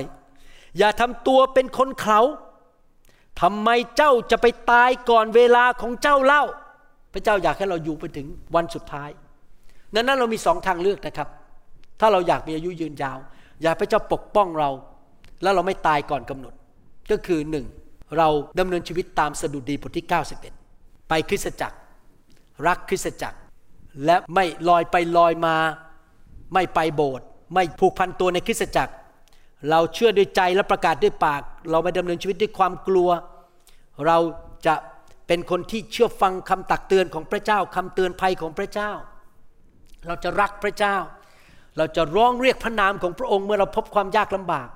อย่าทำตัวเป็นคนเขาทำไมเจ้าจะไปตายก่อนเวลาของเจ้าเล่า พระเจ้าอยากให้เราอยู่ไปถึงวันสุดท้ายนั้นนั้นเรามีสองทางเลือกนะครับ ถ้าเราอยากมีอายุยืนยาว อยากพระเจ้าปกป้องเรา แล้วเราไม่ตายก่อนกำหนด ก็คือหนึ่งเราดำเนินชีวิตตามสดุดีบทที่ 91 ไปคริสตจักร รักคริสตจักร และไม่ลอยไปลอยมา ไม่ไปโบสถ์ไม่ผูกพันตัวในคริสตจักร เราเชื่อด้วยใจและประกาศด้วยปาก เราไม่ดำเนินชีวิตด้วยความกลัว เราจะเป็นคนที่เชื่อฟังคำตักเตือนของพระเจ้าคำเตือนภัยของพระเจ้า เราจะรักพระเจ้า เราจะร้องเรียกพระนามของพระองค์เมื่อเราพบความยากลำบาก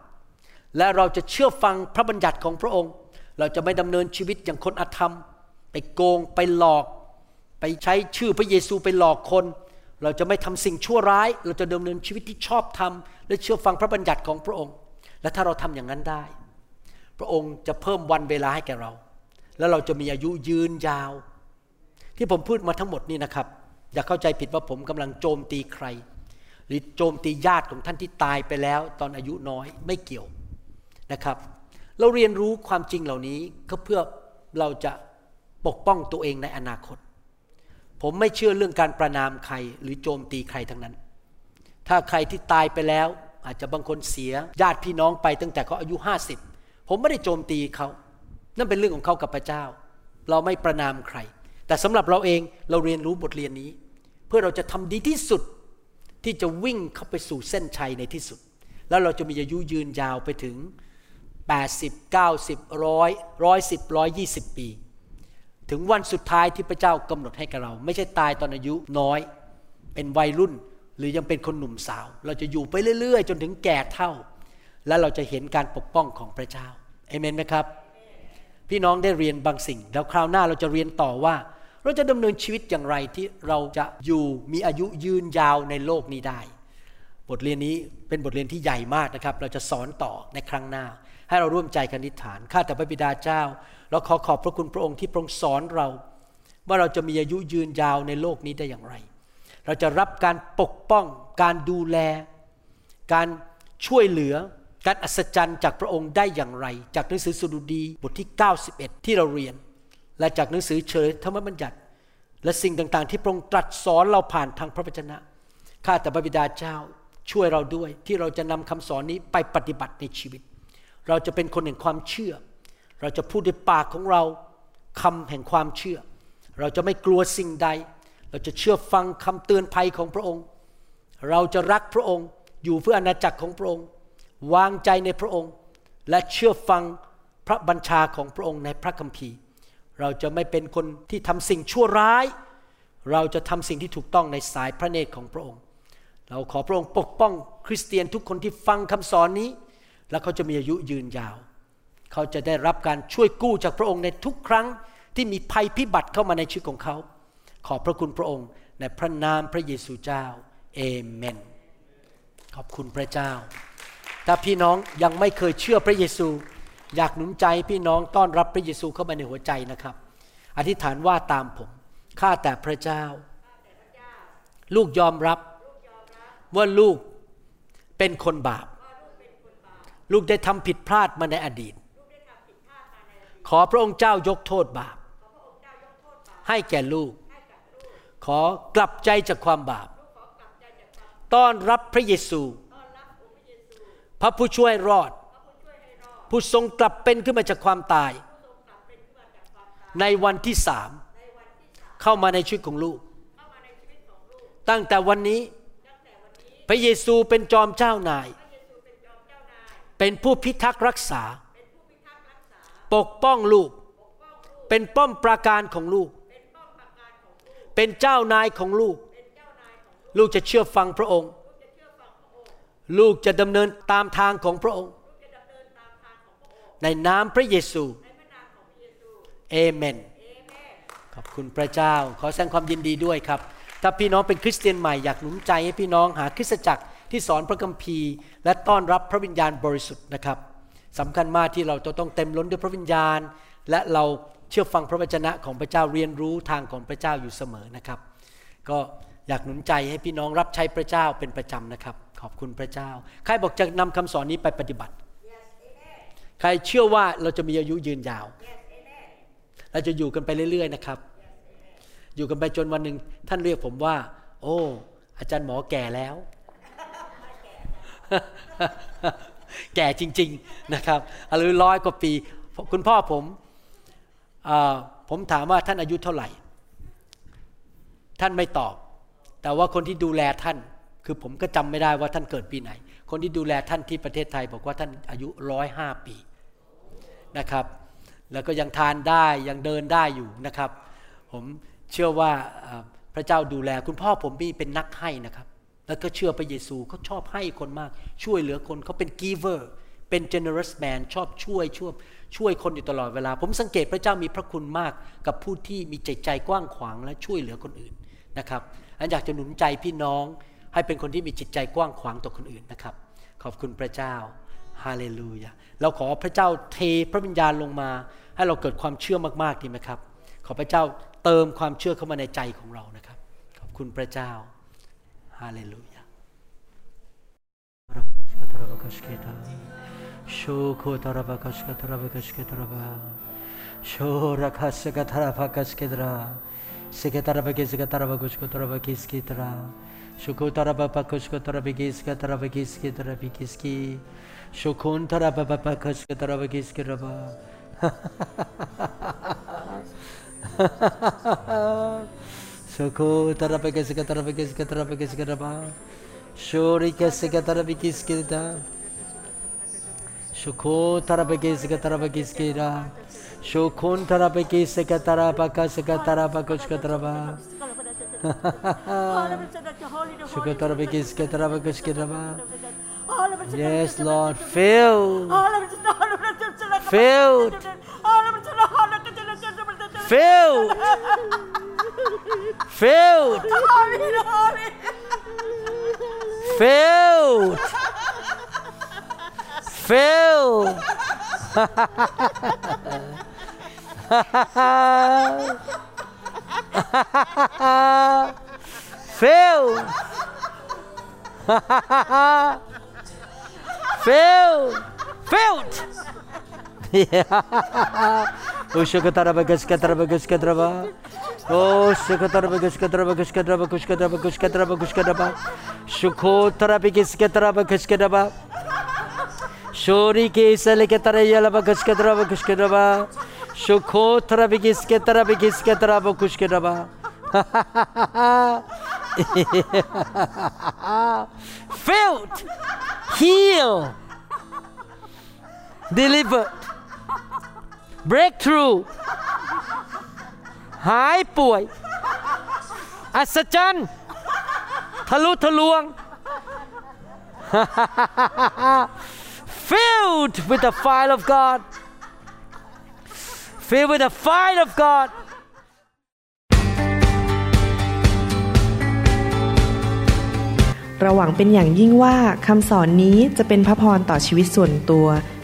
และเราจะเชื่อฟังพระบัญญัติของพระองค์ เราจะไม่ดำเนินชีวิตอย่างคนอธรรม ไปโกงไปหลอก ไปใช้ชื่อพระเยซูไปหลอกคน เราจะไม่ทำสิ่งชั่วร้าย เราจะดำเนินชีวิตที่ชอบธรรม และเชื่อฟังพระบัญญัติของพระองค์ และถ้าเราทำอย่างนั้นได้ พระองค์จะเพิ่มวันเวลาให้แก่เรา แล้วเราจะมีอายุยืนยาว ที่ผมพูดมาทั้งหมดนี่นะครับ อย่าเข้าใจผิดว่าผมกำลังโจมตีใคร หรือโจมตีญาติของท่านที่ตายไปแล้วตอนอายุน้อยไม่เกี่ยวนะครับ เราเรียนรู้ความจริงเหล่านี้ก็เพื่อเราจะ ปกป้องตัวเองในอนาคต ผมไม่เชื่อเรื่องการประนามใครหรือโจมตีใครทั้งนั้น ถ้าใครที่ตายไปแล้ว อาจจะบางคนเสียญาติพี่น้องไปตั้งแต่เขาอายุห้าสิบผมไม่ได้โจมตีเขา นั่นเป็นเรื่องของเขากับพระเจ้า เราไม่ประนามใคร แต่สำหรับเราเองเราเรียนรู้บทเรียนนี้ เพื่อเราจะทำดีที่สุดที่จะวิ่งเข้าไปสู่เส้นชัยในที่สุด แล้วเราจะมีอายุยืนยาวไปถึง 80 90 100 110 120 ปี ถึงวันสุดท้ายที่พระเจ้ากำหนดให้กับเรา ไม่ใช่ตายตอนอายุน้อย เป็นวัยรุ่นหรือยังเป็นคนหนุ่มสาว เราจะอยู่ไปเรื่อย ๆ จนถึงแก่เท่า และเราจะเห็นการปกป้องของพระเจ้าเอเมนไหมครับ พี่น้องได้เรียนบางสิ่ง แล้วคราวหน้าเราจะเรียนต่อว่า เราจะดำเนินชีวิตอย่างไรที่เราจะอยู่มีอายุยืนยาวในโลกนี้ได้ บทเรียนนี้เป็นบทเรียนที่ใหญ่มากนะครับ เราจะสอนต่อในครั้งหน้า ให้เราร่วมใจกันอธิฐานข้าแต่พระบิดาเจ้า เราขอขอบพระคุณพระองค์ที่ทรงสอนเรา ว่าเราจะมีอายุยืนยาวในโลกนี้ได้อย่างไร เราจะรับการปกป้อง การดูแล การช่วยเหลือ การอัศจรรย์จากพระองค์ได้อย่างไร จากหนังสือสดุดีบทที่ 91 ที่เราเรียน และจากหนังสือเฉยธรรมบัญญัติ และสิ่งต่างๆ ที่พระองค์ตรัสสอนเราผ่านทางพระวจนะข้าแต่พระบิดาเจ้าช่วยเราด้วยที่เราจะนำคำสอนนี้ไปปฏิบัติในชีวิต เราจะเป็นคนแห่งความเชื่อ เราจะพูดด้วยปากของเราคำแห่งความเชื่อ เราจะไม่กลัวสิ่งใด เราจะเชื่อฟังคำเตือนภัยของพระองค์ เราจะรักพระองค์อยู่เพื่ออาณาจักรของพระองค์ วางใจในพระองค์ และเชื่อฟังพระบัญชาของพระองค์ในพระคัมภีร์ เราจะไม่เป็นคนที่ทำสิ่งชั่วร้าย เราจะทำสิ่งที่ถูกต้องในสายพระเนตรของพระองค์ เราขอพระองค์ปกป้องคริสเตียนทุกคนที่ฟังคำสอนนี้ และเขาจะมีอายุยืนยาว เขาจะได้รับการช่วยกู้จากพระองค์ในทุกครั้งที่มีภัยพิบัติเข้ามาในชีวิตของเขา ขอบพระคุณพระองค์ในพระนามพระเยซูเจ้าเอเมน ขอบคุณพระเจ้า ถ้าพี่น้องยังไม่เคยเชื่อพระเยซู อยากหนุนใจพี่น้องต้อนรับพระเยซูเข้ามาในหัวใจนะครับ อธิษฐานว่าตามผม ข้าแต่พระเจ้า ลูกยอมรับ ว่าลูกเป็นคนบาป ลูกได้ทำผิดพลาดมาในอดีต ขอพระองค์เจ้ายกโทษบาป ให้แก่ลูก ขอกลับใจจากความบาป ต้อนรับพระเยซู พระผู้ช่วยรอด ผู้ทรงกลับเป็นขึ้นมาจากความตาย ในวันที่สามเข้ามาในชีวิตของลูก ตั้งแต่วันนี้ พระเยซูเป็นจอมเจ้านาย เป็นผู้พิทักษ์รักษา ปกป้องลูก เป็นป้อมปราการของลูก เป็นเจ้านายของลูก ลูกจะเชื่อฟังพระองค์ ลูกจะดำเนินตามทางของพระองค์ ในนามพระเยซูเอเมนขอบคุณพระเจ้า ขอแสดงความยินดีด้วยครับ ถ้าพี่น้องเป็นคริสเตียนใหม่อยากหนุนใจให้พี่น้องหาคริสตจักรที่สอนพระคัมภีร์ และต้อนรับพระวิญญาณบริสุทธิ์นะครับ สำคัญมากที่เราจะต้องเต็มล้นด้วยพระวิญญาณ และเราเชื่อฟังพระวจนะของพระเจ้าเรียนรู้ทางของพระเจ้าอยู่เสมอนะครับ ก็อยากหนุนใจให้พี่น้องรับใช้พระเจ้าเป็นประจำนะครับ ขอบคุณพระเจ้า ใครบอกจะนำคำสอนนี้ไปปฏิบัติ ใครเชื่อว่าเราจะมีอายุยืนยาว เราจะอยู่กันไปเรื่อยๆนะครับ อยู่กันไปจนวันหนึ่งท่านเรียกผมว่า โอ้ อาจารย์หมอแก่แล้ว แก่จริง ๆนะครับหรือร้อยกว่าปี คุณพ่อผมอผมถามว่าท่านอายุเท่าไหร่ ท่านไม่ตอบ แต่ว่าคนที่ดูแลท่าน คือผมก็จำไม่ได้ว่าท่านเกิดปีไหน คนที่ดูแลท่านที่ประเทศไทย บอกว่าท่านอายุร้อยห้าปีนะครับ แล้วก็ยังทานได้ยังเดินได้อยู่นะครับ ผมเชื่อว่าพระเจ้าดูแล คุณพ่อผมมีเป็นนักให้นะครับ แล้วก็เชื่อพระเยซูเขาชอบให้คนมาก ช่วยเหลือคนเขาเป็น giver เป็น generous man ชอบช่วยช่วยช่วยคนอยู่ตลอดเวลา ผมสังเกตพระเจ้ามีพระคุณมากกับผู้ที่มีใจใจกว้างขวางและช่วยเหลือคนอื่นนะครับอันอยากจะหนุนใจพี่น้องให้เป็นคนที่มีจิตใจกว้างขวางต่อคนอื่นนะครับ ขอบคุณพระเจ้าฮาเลลูยาเราขอพระเจ้าเทพระวิญญาณลงมา ให้เราเกิดความเชื่อมากๆดีไหมครับ ขอพระเจ้าเติมความเชื่อเข้ามาในใจของเรานะครับ ขอบคุณพระเจ้า hallelujah शोखो तरफ़ किस किस की सुखो तरफ़ पकुश की सको तरफ़ किसके तरफ़ किसके तरफ़ किसके तरफ़ शोरी कैसे के तरफ़ किसके सुखो तरफ़ किसके तरफ़ किसके शोखून तरफ़ किसके तरफ़ कसके तरफ़ कुछ के तरफ़ सुख तरफ़ किसके तरफ़ कुछ के तरफ़ Yes, Lord, fill, filled, filled. Filled. Filled. Filled. Filled. Filled. Filled. Ushakataraba Guskataraba Filled, heal, deliver. Breakthrough หายป่วย อัศจรรย์ ทะลุทะลวง filled with the fire of God filled with the fire of God เราหวังเป็นอย่างยิ่งว่าคำสอนนี้จะเป็นพระพรต่อชีวิตส่วนตัว